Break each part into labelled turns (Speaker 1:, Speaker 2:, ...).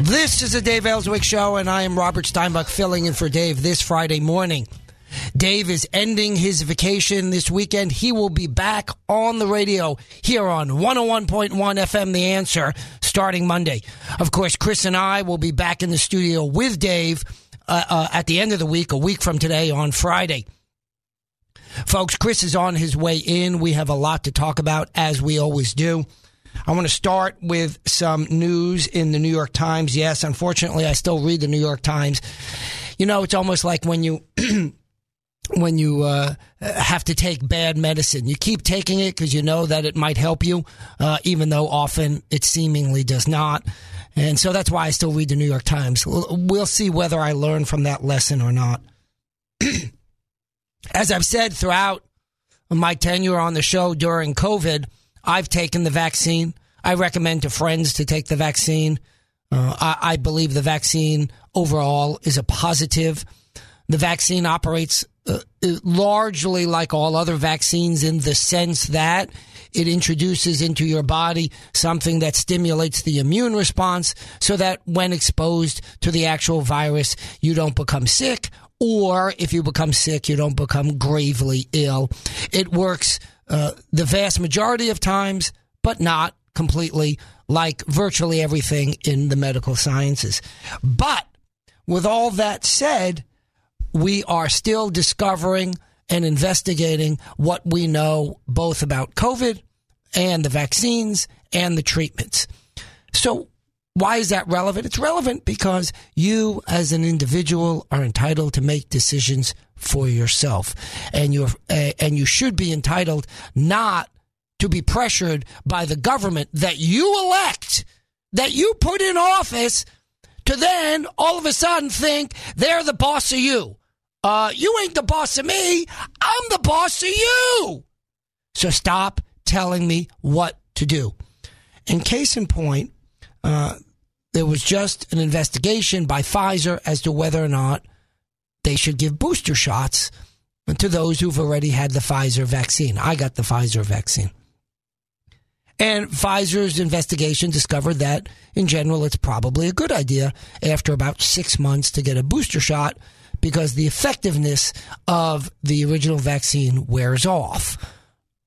Speaker 1: This is the Dave Elswick Show, and I am Robert Steinbuch filling in for Dave this Friday morning. Dave is ending his vacation this weekend. He will be back on the radio here on 101.1 FM The Answer starting Monday. Of course, Chris and I will be back in the studio with Dave uh, uh, at the end of the week, a week from today on Friday. Folks, Chris is on his way in. We have a lot to talk about, as we always do. I want to start with some news in the New York Times. Yes, unfortunately, I still read the New York Times. You know, it's almost like when you. when you uh, have to take bad medicine, you keep taking it because you know that it might help you, uh, even though often it seemingly does not. And so that's why I still read the New York Times. We'll see whether I learn from that lesson or not. As I've said throughout my tenure on the show during COVID, I've taken the vaccine. I recommend to friends to take the vaccine. Uh, I, I, believe the vaccine overall is a positive. The vaccine operates largely like all other vaccines in the sense that it introduces into your body something that stimulates the immune response so that when exposed to the actual virus, you don't become sick. Or if you become sick, you don't become gravely ill. It works uh, the vast majority of times, but not completely like virtually everything in the medical sciences. But with all that said, we are still discovering and investigating what we know both about COVID and the vaccines and the treatments. So, why is that relevant? It's relevant because you, as an individual, are entitled to make decisions for yourself, and you uh, and you should be entitled not to be pressured by the government that you elect, that you put in office, to then all of a sudden think they're the boss of you. Uh, you ain't the boss of me. I'm the boss of you. So stop telling me what to do. In case in point, uh, there was just an investigation by Pfizer as to whether or not they should give booster shots to those who've already had the Pfizer vaccine. I got the Pfizer vaccine. And Pfizer's investigation discovered that, in general, it's probably a good idea after about six months to get a booster shot because the effectiveness of the original vaccine wears off.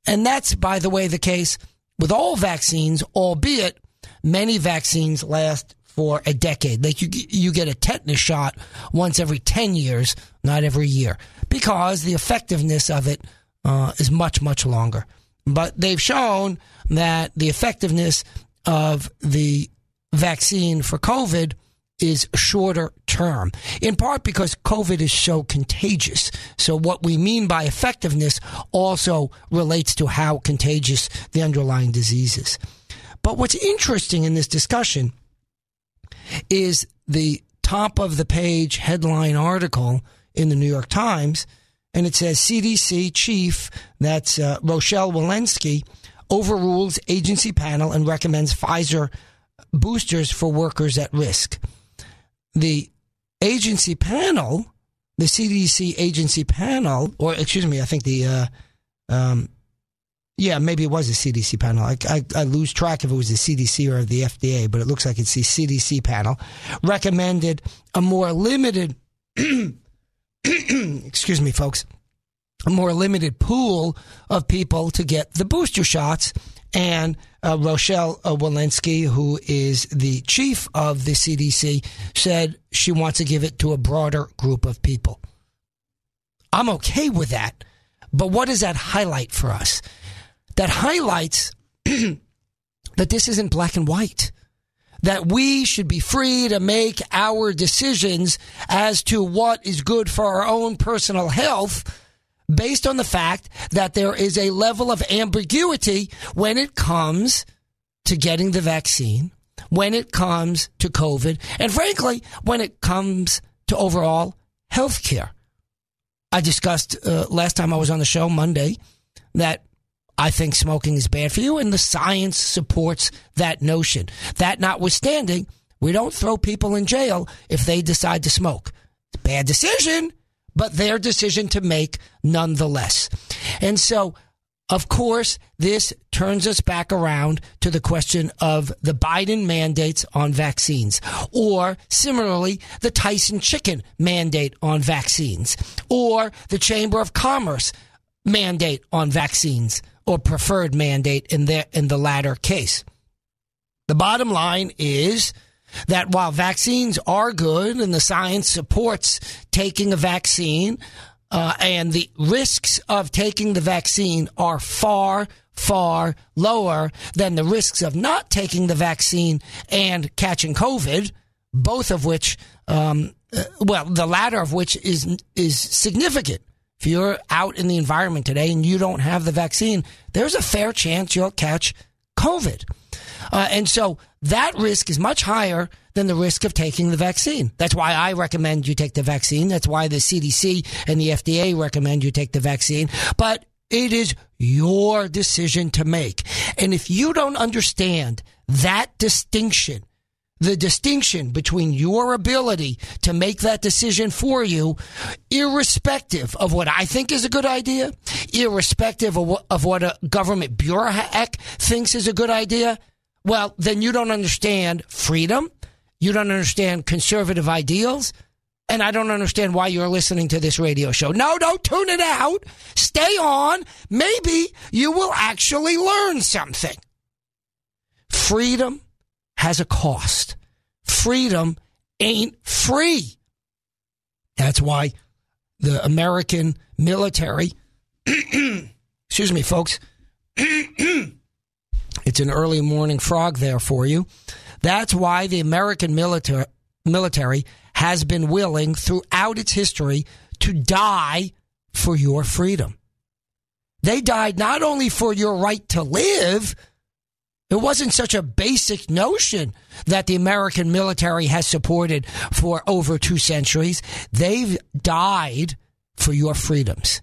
Speaker 1: And that's, by the way, the case with all vaccines, albeit many vaccines last for a decade. Like you, you get a tetanus shot once every 10 years, not every year, because the effectiveness of it uh, is much, much longer. But they've shown that the effectiveness of the vaccine for COVID is shorter term, in part because COVID is so contagious. So, what we mean by effectiveness also relates to how contagious the underlying disease is. But what's interesting in this discussion is the top of the page headline article in the New York Times, and it says CDC chief, that's uh, Rochelle Walensky, overrules agency panel and recommends Pfizer boosters for workers at risk. The agency panel, the CDC agency panel, or excuse me, I think the uh, um, yeah, maybe it was a CDC panel. I, I, I, lose track if it was the CDC or the FDA, but it looks like it's the CDC panel. Recommended a more limited, excuse me, folks, a more limited pool of people to get the booster shots And uh, Rochelle uh, Walensky, who is the chief of the CDC, said she wants to give it to a broader group of people. I'm okay with that. But what does that highlight for us? That highlights that this isn't black and white. That we should be free to make our decisions as to what is good for our own personal health based on the fact that there is a level of ambiguity when it comes to getting the vaccine, when it comes to COVID, and frankly, when it comes to overall health care. I discussed uh, last time I was on the show Monday that I think smoking is bad for you, and the science supports that notion. That notwithstanding, we don't throw people in jail if they decide to smoke. It's a bad decision, but their decision to make nonetheless. And so, of course, this turns us back around to the question of the Biden mandates on vaccines, or similarly, the Tyson chicken mandate on vaccines, or the Chamber of Commerce mandate on vaccines, or preferred mandate in the, in the latter case. The bottom line is that while vaccines are good and the science supports taking a vaccine, uh, and the risks of taking the vaccine are far, far lower than the risks of not taking the vaccine and catching COVID, both of which, um, uh, well, the latter of which is is significant. If you're out in the environment today and you don't have the vaccine, there's a fair chance you'll catch COVID. Uh, and so that risk is much higher than the risk of taking the vaccine. That's why I recommend you take the vaccine. That's why the CDC and the FDA recommend you take the vaccine. But it is your decision to make. And if you don't understand that distinction, the distinction between your ability to make that decision for you, irrespective of what I think is a good idea, irrespective of what, a government bureaucrat thinks is a good idea, well, then you don't understand freedom. You don't understand conservative ideals. And I don't understand why you're listening to this radio show. No, don't tune it out. Stay on. Maybe you will actually learn something. Freedom has a cost. Freedom ain't free. That's why the American military, excuse me, folks, it's an early morning frog there for you. That's why the American military, military has been willing throughout its history to die for your freedom. They died not only for your right to live, it wasn't such a basic notion that the American military has supported for over two centuries. They've died for your freedoms.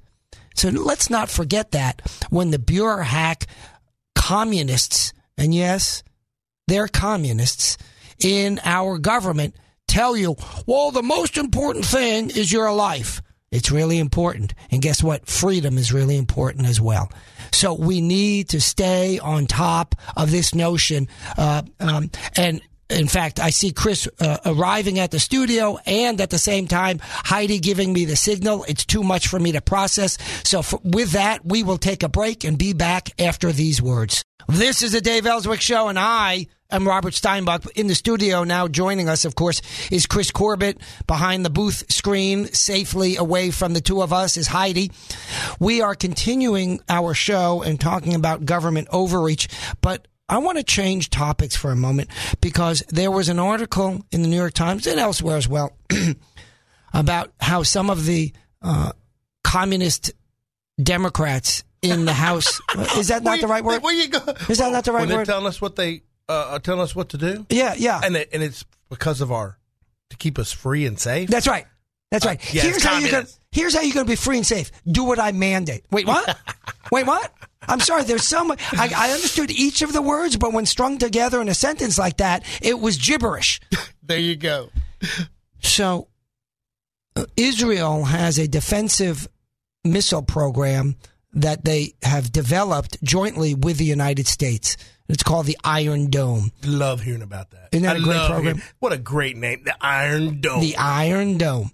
Speaker 1: So let's not forget that when the Bureau hack communists, and yes, they're communists in our government, tell you, well, the most important thing is your life. It's really important. And guess what? Freedom is really important as well. So we need to stay on top of this notion. Uh, um, and in fact, I see Chris uh, arriving at the studio and at the same time, Heidi giving me the signal. It's too much for me to process. So for, with that, we will take a break and be back after these words. This is the Dave Elswick Show, and I am Robert Steinbuch. In the studio now, joining us, of course, is Chris Corbitt. Behind the booth screen, safely away from the two of us, is Heidi. We are continuing our show and talking about government overreach, but I want to change topics for a moment because there was an article in the New York Times and elsewhere as well about how some of the uh, communist Democrats in the House is that not
Speaker 2: Where
Speaker 1: the right word?
Speaker 2: Where you go?
Speaker 1: Is that not the right
Speaker 2: when they're
Speaker 1: word?
Speaker 2: telling us what they uh, are telling us what to do,
Speaker 1: Yeah, yeah.
Speaker 2: and it, and it's because of our to keep us free and safe.
Speaker 1: That's right. That's right.
Speaker 2: yes,
Speaker 1: here's how you're going.
Speaker 2: communist.
Speaker 1: Here's how you're going to be free and safe. Do what I mandate. Wait, what? Wait, what? I'm sorry. There's some. I, I understood each of the words, but when strung together in a sentence like that, it was gibberish.
Speaker 2: there you go.
Speaker 1: So, uh, Israel has a defensive missile program that they have developed jointly with the United States. It's called the Iron Dome.
Speaker 2: Love hearing about that.
Speaker 1: Isn't that
Speaker 2: I
Speaker 1: a great program?
Speaker 2: hearing- what a great name, the Iron Dome.
Speaker 1: The Iron Dome.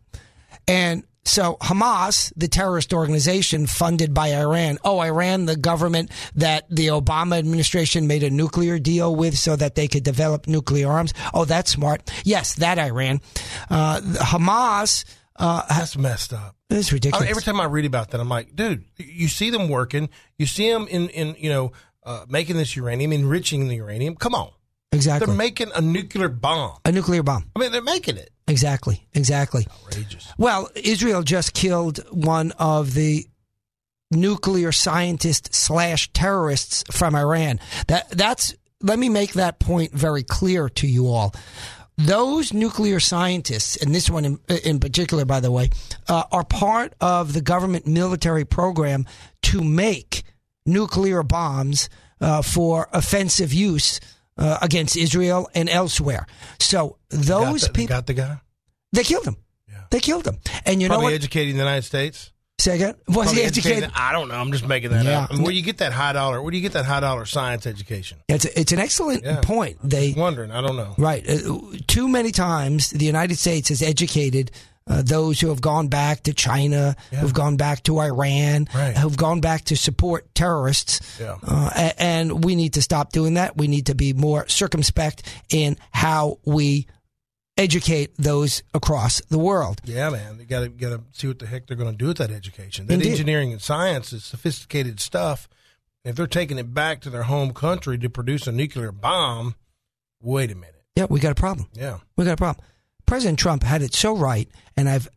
Speaker 1: And so Hamas, the terrorist organization funded by Iran. Oh, Iran, the government that the Obama administration made a nuclear deal with so that they could develop nuclear arms. Oh, that's smart. Yes, that Iran. Uh, Hamas. Uh,
Speaker 2: That's messed up.
Speaker 1: it's ridiculous.
Speaker 2: I- every time I read about that, I'm like, dude, you see them working, you see them in, in you know, uh, making this uranium, enriching the uranium. Come on,
Speaker 1: exactly.
Speaker 2: they're making a nuclear bomb.
Speaker 1: a nuclear bomb.
Speaker 2: I mean, they're making it.
Speaker 1: Exactly. Exactly.
Speaker 2: Outrageous.
Speaker 1: Well, Israel just killed one of the nuclear scientists slash terrorists from Iran. That that's let me make that point very clear to you all. Those nuclear scientists, and this one in, in particular, by the way, uh, are part of the government military program to make nuclear bombs uh, for offensive use uh, against Israel and elsewhere. So those
Speaker 2: got the,
Speaker 1: people,
Speaker 2: got the guy.
Speaker 1: they killed him. They killed him. And you know
Speaker 2: Probably
Speaker 1: what?
Speaker 2: educating the United States.
Speaker 1: Again? Was
Speaker 2: Probably
Speaker 1: he educated?
Speaker 2: I don't know. I'm just making that
Speaker 1: Yeah.
Speaker 2: up. I mean, where do you get that high dollar? Where do you get that high dollar science education?
Speaker 1: It's, it's an excellent
Speaker 2: Yeah.
Speaker 1: point. They
Speaker 2: Wondering. I don't know.
Speaker 1: right. Uh, too many times the United States has educated uh, those who have gone back to China, who've gone back to Iran,
Speaker 2: Right.
Speaker 1: who've gone back to support terrorists.
Speaker 2: Yeah.
Speaker 1: Uh, and we need to stop doing that. We need to be more circumspect in how we educate those across the world.
Speaker 2: Yeah, man. They got to got to see what the heck they're going to do with that education. That
Speaker 1: Indeed.
Speaker 2: engineering and science is sophisticated stuff. If they're taking it back to their home country to produce a nuclear bomb, wait a minute.
Speaker 1: Yeah, we got a problem.
Speaker 2: Yeah.
Speaker 1: We got a problem. President Trump had it so right, and I've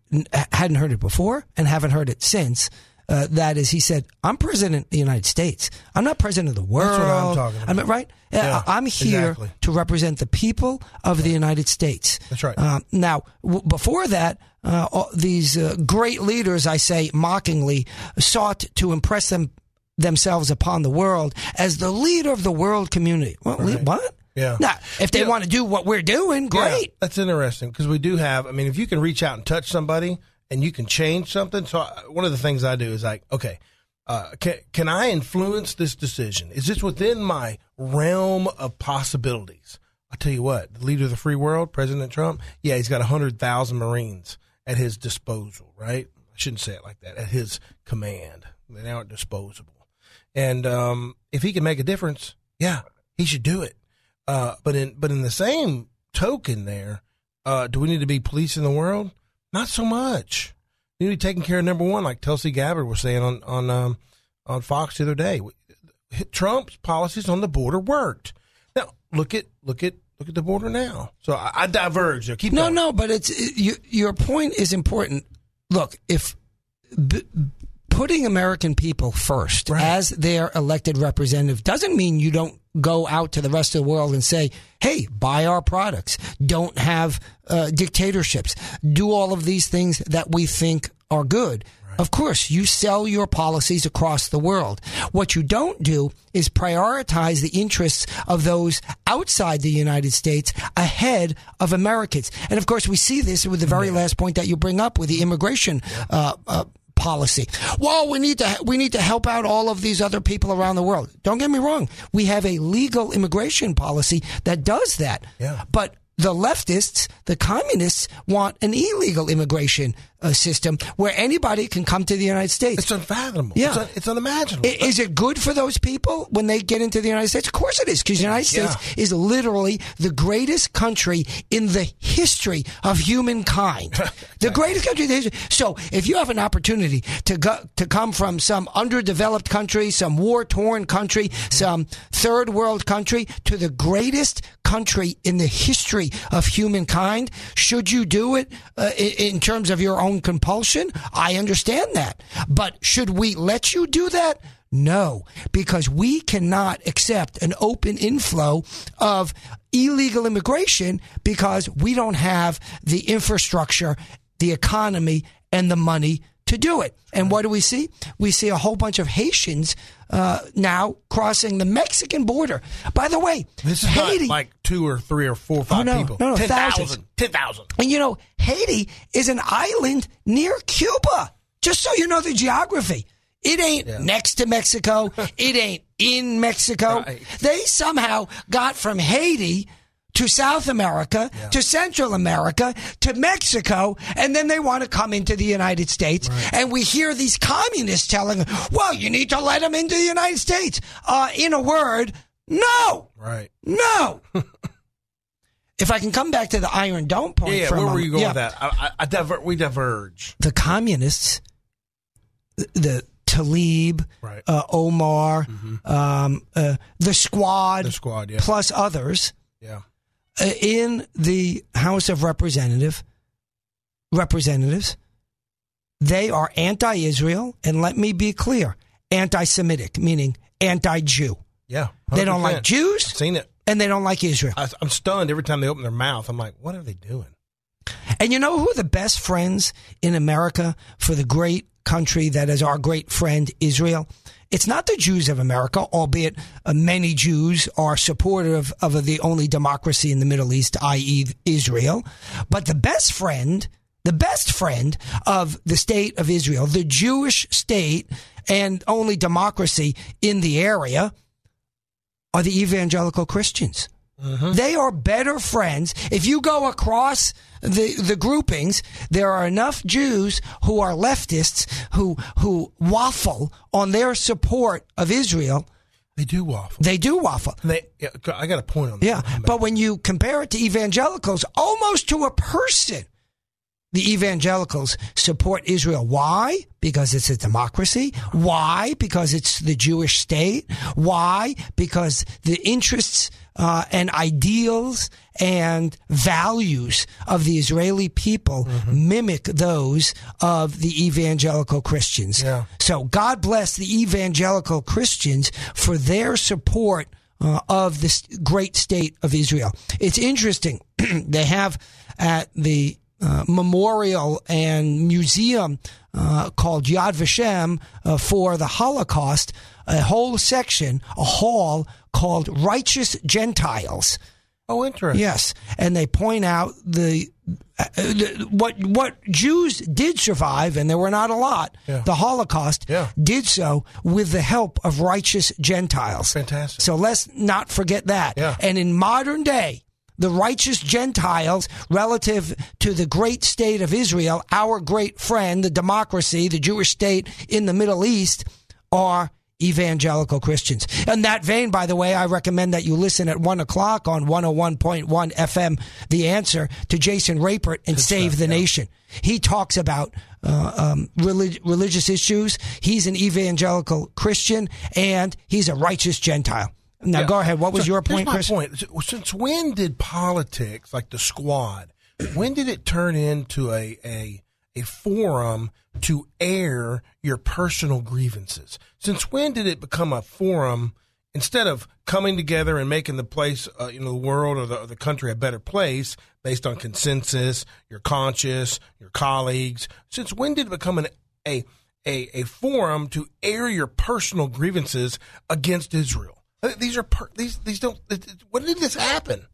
Speaker 1: hadn't heard it before and haven't heard it since. Uh, that is, he said, "I'm president of the United States. I'm not president of the world.
Speaker 2: That's what I'm talking
Speaker 1: I mean,
Speaker 2: about.
Speaker 1: right? Uh,
Speaker 2: Yeah,
Speaker 1: I'm here
Speaker 2: exactly.
Speaker 1: to represent the people of the United States.
Speaker 2: That's right.
Speaker 1: Um, now, w- before that, uh, these uh, great leaders, I say mockingly, sought to impress them themselves upon the world as the leader of the world community. Le- what?
Speaker 2: Yeah.
Speaker 1: Now, if they
Speaker 2: Yeah.
Speaker 1: want to do what we're doing, great.
Speaker 2: Yeah, that's interesting because we do have. I mean, if you can reach out and touch somebody and you can change something. So I, one of the things I do is like, okay, uh, can can I influence this decision? Is this within my realm of possibilities? I'll tell you what, the leader of the free world, President Trump, yeah, he's got hundred thousand Marines at his disposal, right? I shouldn't say it like that. At his command, they aren't disposable. And um, if he can make a difference, yeah, he should do it. Uh, but in but in the same token, there, uh, do we need to be policing the world? Not so much. We need to be taking care of number one, like Tulsi Gabbard was saying on on um, on Fox the other day. Trump's policies on the border worked. Now look at look at look at the border now. So I, I diverge. Keep
Speaker 1: No,
Speaker 2: going.
Speaker 1: no, but it's it, you, your point is important. Look, if b- putting American people first
Speaker 2: Right.
Speaker 1: as their elected representative doesn't mean you don't go out to the rest of the world and say, "Hey, buy our products. Don't have uh, dictatorships. Do all of these things that we think are good." Of course, you sell your policies across the world. What you don't do is prioritize the interests of those outside the United States ahead of Americans. And of course, we see this with the very last point that you bring up with the immigration uh, uh, policy. Well, we need to we need to help out all of these other people around the world. Don't get me wrong. We have a legal immigration policy that does that.
Speaker 2: Yeah.
Speaker 1: But the leftists, the communists, want an illegal immigration uh, system where anybody can come to the United States.
Speaker 2: It's unfathomable.
Speaker 1: Yeah.
Speaker 2: It's, un, it's unimaginable.
Speaker 1: I- Is it good for those people when they get into the United States? Of course it is, because the United
Speaker 2: Yeah.
Speaker 1: States is literally the greatest country in the history of humankind. the greatest country in the history. So if you have an opportunity to go, to come from some underdeveloped country, some war torn country, some third world country to the greatest country in the history of humankind, should you do it uh, in, in terms of your own compulsion? I understand that. But should we let you do that? No, because we cannot accept an open inflow of illegal immigration because we don't have the infrastructure, the economy, and the money to do it. And what do we see? We see a whole bunch of Haitians uh, now crossing the Mexican border. By the way,
Speaker 2: this is
Speaker 1: Haiti,
Speaker 2: not like two or three or four or five
Speaker 1: Oh, no,
Speaker 2: people.
Speaker 1: no, no,
Speaker 2: Ten
Speaker 1: thousands.
Speaker 2: thousand. Ten thousand.
Speaker 1: and you know, Haiti is an island near Cuba. Just so you know the geography. It ain't next to Mexico. it ain't in Mexico.
Speaker 2: Right.
Speaker 1: They somehow got from Haiti to South America, to Central America, to Mexico, and then they want to come into the United States. And we hear these communists telling, well, you need to let them into the United States. Uh, in a word, no,
Speaker 2: Right.
Speaker 1: no. if I can come back to the Iron Dome point
Speaker 2: Yeah, yeah. Where were
Speaker 1: moment.
Speaker 2: you going
Speaker 1: Yeah.
Speaker 2: with that? I, I, I diver- we diverge.
Speaker 1: the communists, the, the Tlaib,
Speaker 2: Right.
Speaker 1: uh, Omar, um, uh, the squad,
Speaker 2: The squad, yeah.
Speaker 1: plus others
Speaker 2: Yeah.
Speaker 1: Uh, in the House of Representative representatives. They are anti-Israel, and let me be clear, anti-Semitic, meaning anti-Jew.
Speaker 2: Yeah.
Speaker 1: They don't
Speaker 2: 100%.
Speaker 1: like Jews,
Speaker 2: Seen it.
Speaker 1: and they don't like Israel.
Speaker 2: I, I'm stunned every time they open their mouth. I'm like, what are they doing?
Speaker 1: And you know who are the best friends in America for the great country that is our great friend Israel? It's not the Jews of America, albeit uh, many Jews are supportive of the only democracy in the Middle East, i.e., Israel. But the best friend, the best friend of the state of Israel, the Jewish state and only democracy in the area, are the evangelical Christians. They are better friends. If you go across the the groupings, there are enough Jews who are leftists who who waffle on their support of Israel.
Speaker 2: They do waffle.
Speaker 1: They do waffle.
Speaker 2: They, yeah, I got a point on that.
Speaker 1: Yeah, but when you compare it to evangelicals, almost to a person, the evangelicals support Israel. Why? Because it's a democracy. Why? Because it's the Jewish state. Why? Because the interests uh, and ideals and values of the Israeli people
Speaker 2: Mm-hmm.
Speaker 1: mimic those of the evangelical Christians.
Speaker 2: Yeah.
Speaker 1: So God bless the evangelical Christians for their support uh, of this great state of Israel. It's interesting. they have at the uh, memorial and museum uh, called Yad Vashem uh, for the Holocaust a whole section, a hall called Righteous Gentiles.
Speaker 2: Oh, interesting.
Speaker 1: Yes, and they point out the, uh, the what what Jews did survive, and there were not a lot.
Speaker 2: Yeah.
Speaker 1: The Holocaust
Speaker 2: Yeah.
Speaker 1: did so with the help of righteous Gentiles.
Speaker 2: Fantastic.
Speaker 1: So let's not forget that.
Speaker 2: Yeah.
Speaker 1: And in modern day, the righteous Gentiles, relative to the great state of Israel, our great friend, the democracy, the Jewish state in the Middle East, are evangelical Christians. In that vein, by the way, I recommend that you listen at one o'clock on 101.1 FM, The Answer, to Jason Rapert and Save the Nation. He talks about uh, um, relig- religious issues. He's an evangelical Christian and he's a righteous Gentile. Now,
Speaker 2: Yeah.
Speaker 1: go ahead. What was
Speaker 2: So
Speaker 1: your point,
Speaker 2: my
Speaker 1: Chris?
Speaker 2: point. Since when did politics, like the squad, when did it turn into a a a forum to air your personal grievances? Since when did it become a forum instead of coming together and making the place, uh, you know, the world or the, or the country a better place based on consensus, your conscience, your colleagues? Since when did it become an a a, a forum to air your personal grievances against Israel? Uh, These are per, these these don't. When did this happen?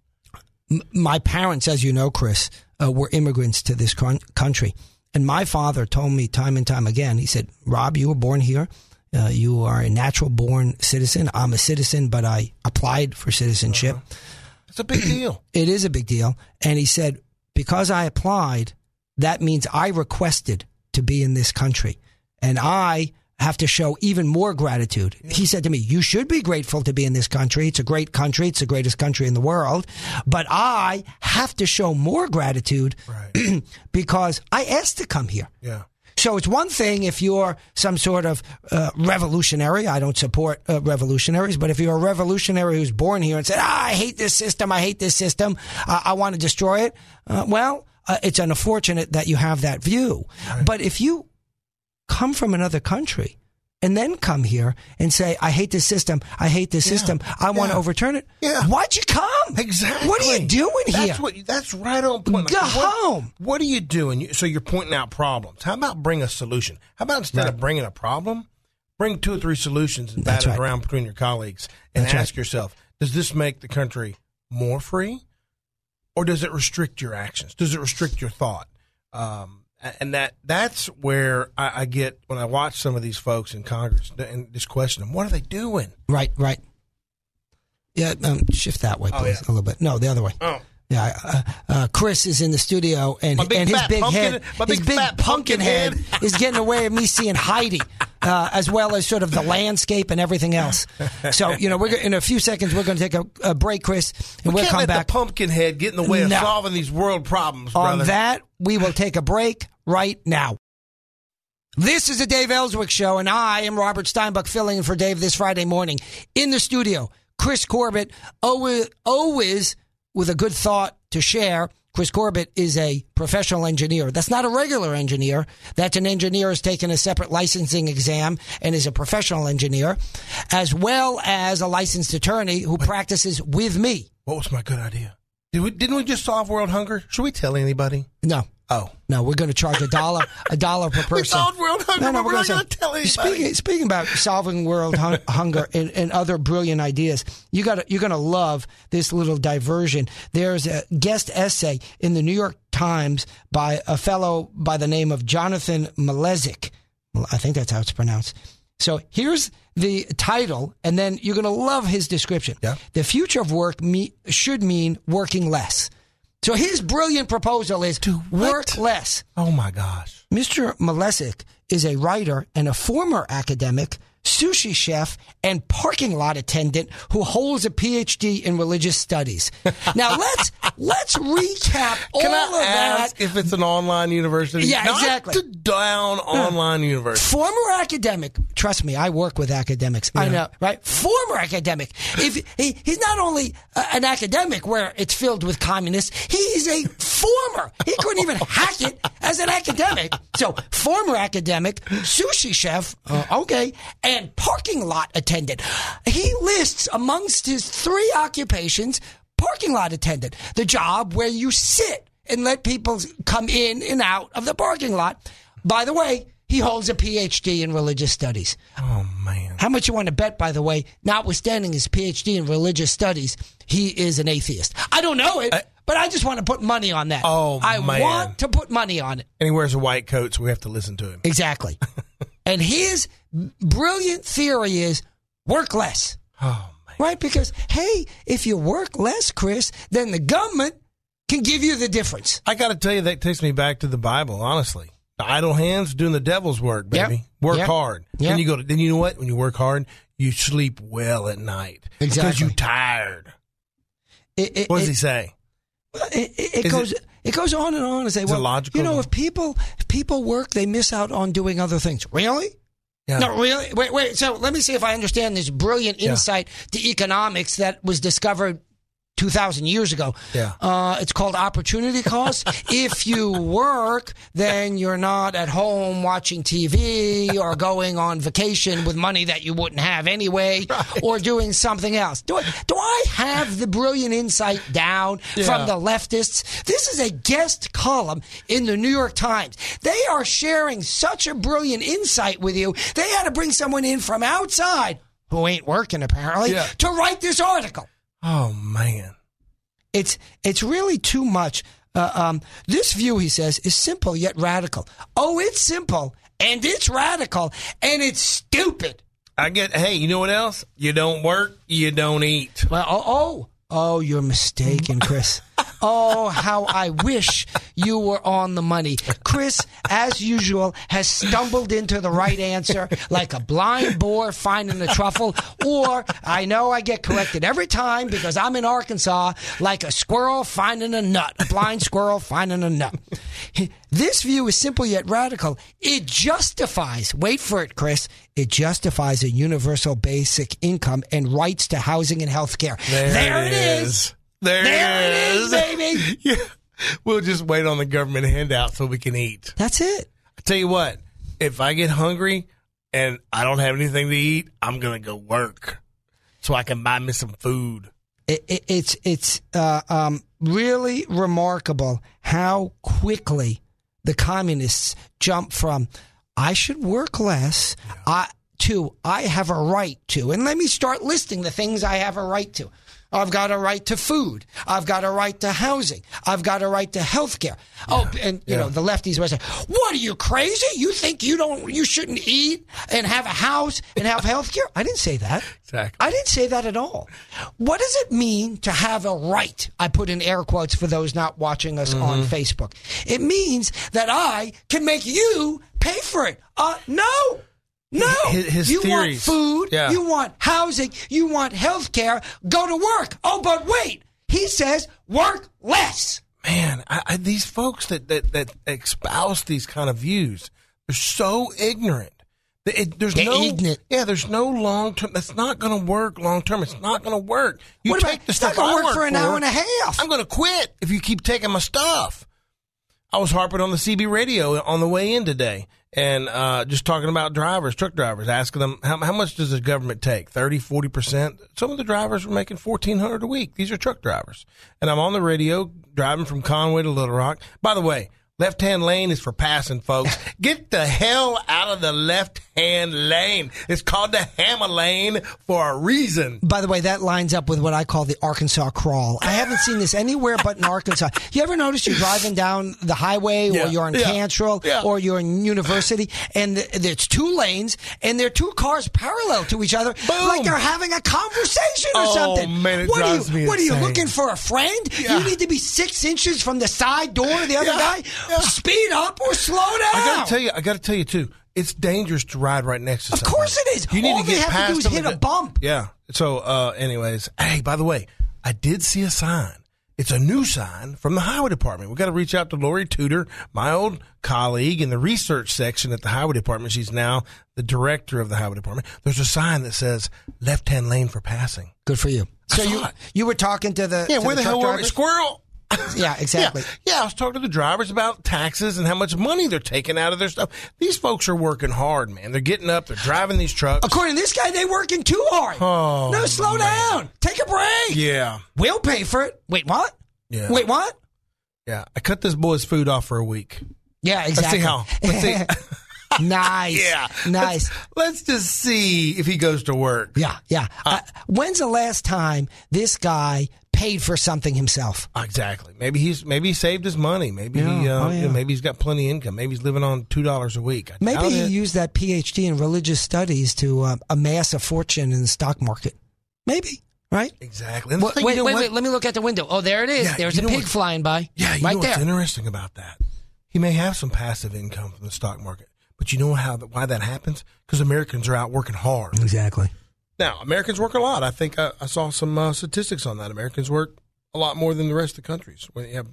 Speaker 1: my parents, as you know, Chris, uh, were immigrants to this con- country. And my father told me time and time again, he said, Rob, you were born here. Uh, you are a natural born citizen. I'm a citizen, but I applied for citizenship.
Speaker 2: It's a big deal.
Speaker 1: It is a big deal. And he said, because I applied, that means I requested to be in this country. And I have to show even more gratitude. He said to me, You should be grateful to be in this country. It's a great country. It's the greatest country in the world. But I have to show more gratitude
Speaker 2: Right.
Speaker 1: because I asked to come here.
Speaker 2: Yeah.
Speaker 1: So it's one thing if you're some sort of uh, revolutionary. I don't support uh, revolutionaries, but if you're a revolutionary who's born here and said, ah, "I hate this system. I hate this system. Uh, I want to destroy it," uh, well, uh, it's unfortunate that you have that view. But if you come from another country and then come here and say, "I hate this system. I hate this system. I want to overturn it,"
Speaker 2: Yeah.
Speaker 1: why'd you come?
Speaker 2: Exactly.
Speaker 1: What are you doing
Speaker 2: that's
Speaker 1: here?
Speaker 2: What, that's right on point.
Speaker 1: Go
Speaker 2: what,
Speaker 1: home.
Speaker 2: What are you doing? So you're pointing out problems. How about bring a solution? How about instead of bringing a problem, bring two or three solutions and bat it
Speaker 1: right.
Speaker 2: around between your colleagues and
Speaker 1: That's right.
Speaker 2: ask yourself: Does this make the country more free, or does it restrict your actions? Does it restrict your thought? Um, and that that's where I, I get when I watch some of these folks in Congress and just question them: What are they doing?
Speaker 1: Right, right. Yeah, um, shift that way, please,
Speaker 2: yeah.
Speaker 1: a little bit. No, the other way.
Speaker 2: Oh.
Speaker 1: Yeah, uh, uh, Chris is in the studio, and and his big
Speaker 2: pumpkin-
Speaker 1: head,
Speaker 2: my
Speaker 1: his
Speaker 2: big
Speaker 1: big
Speaker 2: fat
Speaker 1: pumpkin
Speaker 2: pumpkin
Speaker 1: head,
Speaker 2: head.
Speaker 1: is getting away of me seeing Heidi, uh, as well as sort of the landscape and everything else. So, you know, we're in a few seconds we're going to take a, a break, Chris, and
Speaker 2: We
Speaker 1: we'll
Speaker 2: can't
Speaker 1: come back
Speaker 2: the pumpkin head get in the way of solving these world problems,
Speaker 1: on
Speaker 2: brother.
Speaker 1: that. We will take a break right now. This is the Dave Elswick Show, and I am Robert Steinbuch filling in for Dave this Friday morning. In the studio, Chris Corbitt, always, always with a good thought to share. Chris Corbitt is a professional engineer. That's not a regular engineer. That's an engineer who's taken a separate licensing exam and is a professional engineer, as well as a licensed attorney who practices with me.
Speaker 2: What was my good idea? Did we, didn't we just solve world hunger? Should we tell anybody?
Speaker 1: No,
Speaker 2: Oh.
Speaker 1: no, we're going to charge a dollar, a dollar per person.
Speaker 2: We solved world hunger, but we're not
Speaker 1: gonna
Speaker 2: going to tell anybody.
Speaker 1: Speaking, speaking about solving world hun- hunger and, and other brilliant ideas, you got you're going to love this little diversion. There's a guest essay in the New York Times by a fellow by the name of Jonathan Malesic. I think that's how it's pronounced. So here's the title, and then you're going to love his description.
Speaker 2: Yeah.
Speaker 1: The future of work me- should mean working less. So his brilliant proposal is
Speaker 2: to
Speaker 1: work less.
Speaker 2: Oh, my gosh.
Speaker 1: Mr. Malesic is a writer and a former academic, sushi chef, and parking lot attendant who holds a PhD in religious studies. Now let's let's recap all
Speaker 2: Can
Speaker 1: of
Speaker 2: I ask
Speaker 1: that.
Speaker 2: if it's an online university?
Speaker 1: Yeah,
Speaker 2: Not
Speaker 1: exactly.
Speaker 2: down online university.
Speaker 1: Former academic, trust me, I work with academics. I know, right? Former academic. If he, he's not only uh, an academic where it's filled with communists, he's a former. He couldn't even hack it as an academic. So, former academic, sushi chef, uh, okay, and parking lot attendant. He lists amongst his three occupations parking lot attendant, the job where you sit and let people come in and out of the parking lot. By the way, he holds a PhD in religious studies.
Speaker 2: Oh, man.
Speaker 1: How much you want to bet, by the way, notwithstanding his PhD in religious studies, he is an atheist? I don't know it, uh, but I just want to put money on that.
Speaker 2: Oh,
Speaker 1: I
Speaker 2: man.
Speaker 1: want to put money on it.
Speaker 2: And he wears a white coat, so we have to listen to him.
Speaker 1: Exactly. and his brilliant theory is work less.
Speaker 2: Oh, man.
Speaker 1: Right? Because, hey, if you work less, Chris, then the government can give you the difference.
Speaker 2: I got to tell you, that takes me back to the Bible, honestly. The idle hands doing the devil's work,
Speaker 1: Yep.
Speaker 2: baby. Work
Speaker 1: Yep.
Speaker 2: hard.
Speaker 1: Yep.
Speaker 2: Then you go to, then you know what? When you work hard, you sleep well at night. Because you're tired.
Speaker 1: It, it,
Speaker 2: What does
Speaker 1: it-
Speaker 2: he say?
Speaker 1: It, it, it
Speaker 2: Is
Speaker 1: goes.
Speaker 2: It-
Speaker 1: goes on and on and say, well,
Speaker 2: logical,
Speaker 1: you know, if people if people work, they miss out on doing other things. Really?
Speaker 2: Yeah.
Speaker 1: No, really. Wait, wait. So let me see if I understand this brilliant
Speaker 2: Yeah.
Speaker 1: insight to economics that was discovered. 2000 years ago.
Speaker 2: Yeah.
Speaker 1: Uh, it's called opportunity cost. if you work, then you're not at home watching TV or going on vacation with money that you wouldn't have anyway or doing something else. Do I, do I have the brilliant insight down
Speaker 2: Yeah.
Speaker 1: from the leftists? This is a guest column in the New York Times. They are sharing such a brilliant insight with you. They had to bring someone in from outside who ain't working apparently
Speaker 2: Yeah.
Speaker 1: to write this article.
Speaker 2: Oh, man.
Speaker 1: It's it's really too much. Uh, um, this view, he says, is simple yet radical. Oh, it's simple and it's radical and it's stupid.
Speaker 2: I get, hey, you know what else? You don't work, you don't eat.
Speaker 1: Well, oh, oh, oh, you're mistaken, Chris. Oh, how I wish you were on the money. Chris, as usual, has stumbled into the right answer like a blind boar finding a truffle, or I know I get corrected every time because I'm in Arkansas like a squirrel finding a nut, a blind squirrel finding a nut. This view is simple yet radical. It justifies, wait for it, Chris, it justifies a universal basic income and rights to housing and health care.
Speaker 2: There,
Speaker 1: it is.
Speaker 2: There,
Speaker 1: There
Speaker 2: it is,
Speaker 1: baby.
Speaker 2: Yeah. We'll just wait on the government handout so we can eat.
Speaker 1: That's it.
Speaker 2: I tell you what, if I get hungry and I don't have anything to eat, I'm gonna go work so I can buy me some food.
Speaker 1: it, it it's it's uh, um, really remarkable how quickly the communists jump from I should work less I, to I have a right to. And let me start listing the things I have a right to. I've got a right to food. I've got a right to housing. I've got a right to health care. Oh, and you know, the lefties were saying, what are you crazy? You think you don't, you shouldn't eat and have a house and have health care? I didn't say that.
Speaker 2: Exactly.
Speaker 1: I didn't say that at all. What does it mean to have a right? I put in air quotes for those not watching us on
Speaker 2: Mm-hmm.
Speaker 1: Facebook. It means that I can make you pay for it. Uh, no. No.
Speaker 2: His- his
Speaker 1: you want food.
Speaker 2: Yeah.
Speaker 1: You want housing. You want health care. Go to work. Oh, but wait. He says work less.
Speaker 2: man, I, I, these folks that, that that espouse these kind of views, they're so ignorant. It- it- there's
Speaker 1: They're
Speaker 2: no,
Speaker 1: ignorant.
Speaker 2: yeah, there's no long term. That's not going to work long term. It's not going to work. You
Speaker 1: What
Speaker 2: take
Speaker 1: about-
Speaker 2: the
Speaker 1: it's not
Speaker 2: stuff
Speaker 1: gonna
Speaker 2: I
Speaker 1: work
Speaker 2: work
Speaker 1: for an hour and a half.
Speaker 2: I'm going to quit if you keep taking my stuff. I was harping on the CB radio on the way in today and uh, just talking about drivers, truck drivers, asking them how, how much does the government take? 30, 40%? Some of the drivers were making 1400 a week. These are truck drivers. And I'm on the radio driving from Conway to Little Rock. By the way, left hand lane is for passing, folks. Get the hell out of the left hand lane. It's called the hammer lane for a reason.
Speaker 1: By the way, that lines up with what I call the Arkansas crawl. I haven't seen this anywhere but in Arkansas. You ever notice you're driving down the highway
Speaker 2: Yeah,
Speaker 1: or you're in
Speaker 2: yeah,
Speaker 1: Cantrell
Speaker 2: yeah.
Speaker 1: or you're in university and there's two lanes and there are two cars parallel to each other
Speaker 2: Boom.
Speaker 1: like they're having a conversation or
Speaker 2: Oh,
Speaker 1: something.
Speaker 2: man, it
Speaker 1: what
Speaker 2: drives
Speaker 1: are you, what are you looking for a friend? You need to be six inches from the side door of the other guy.
Speaker 2: Yeah.
Speaker 1: Speed up or slow down.
Speaker 2: I gotta tell you, I gotta tell you too. It's dangerous to ride right next to.
Speaker 1: Of
Speaker 2: somebody.
Speaker 1: course it is.
Speaker 2: You need
Speaker 1: All
Speaker 2: to
Speaker 1: they
Speaker 2: get
Speaker 1: have to
Speaker 2: past
Speaker 1: do is hit a bump.
Speaker 2: Yeah. So, uh, anyways, hey, by the way, I did see a sign. It's a new sign from the highway department. We got to reach out to Lorie Tudor, my old colleague in the research section at the highway department. She's now the director of the highway department. There's a sign that says left hand lane for passing.
Speaker 1: Good for you. So you
Speaker 2: it.
Speaker 1: you were talking to the
Speaker 2: Yeah,
Speaker 1: to
Speaker 2: where the,
Speaker 1: truck
Speaker 2: hell were we? Squirrel.
Speaker 1: Yeah, exactly.
Speaker 2: Yeah, yeah, I was talking to the drivers about taxes and how much money they're taking out of their stuff. These folks are working hard, man. They're getting up, they're driving these trucks.
Speaker 1: According to this guy, they're working too hard.
Speaker 2: Oh,
Speaker 1: no, slow down. Take a break.
Speaker 2: Yeah,
Speaker 1: We'll pay for it. Wait, what?
Speaker 2: Yeah.
Speaker 1: Wait, what?
Speaker 2: yeah. I cut this boy's food off for a week.
Speaker 1: Yeah, exactly.
Speaker 2: Let's see how. Let's see.
Speaker 1: nice.
Speaker 2: yeah,
Speaker 1: Nice.
Speaker 2: Let's, let's just see if he goes to work.
Speaker 1: Yeah, yeah. Uh, when's the last time this guy paid for something himself?
Speaker 2: Exactly. Maybe he's maybe he saved his money. Maybe he uh,
Speaker 1: oh, yeah.
Speaker 2: you know, maybe he's got plenty of income. Maybe he's living on two dollars a week. I
Speaker 1: Maybe he
Speaker 2: it.
Speaker 1: used that PhD in religious studies to uh, amass a fortune in the stock market. Maybe, right?
Speaker 2: exactly. And the
Speaker 1: Wait,
Speaker 2: thing,
Speaker 1: wait,
Speaker 2: you know
Speaker 1: wait,
Speaker 2: what?
Speaker 1: wait, Let me look at the window. Oh, there it is.
Speaker 2: Yeah,
Speaker 1: There's a pig
Speaker 2: what-
Speaker 1: flying by.
Speaker 2: Yeah, you
Speaker 1: right
Speaker 2: know
Speaker 1: there.
Speaker 2: interesting about that? He may have some passive income from the stock market, but you know how why that happens? Because Americans are out working hard.
Speaker 1: Exactly.
Speaker 2: Now, Americans work a lot. I think I, I saw some uh, statistics on that. Americans work a lot more than the rest of the countries. When you have,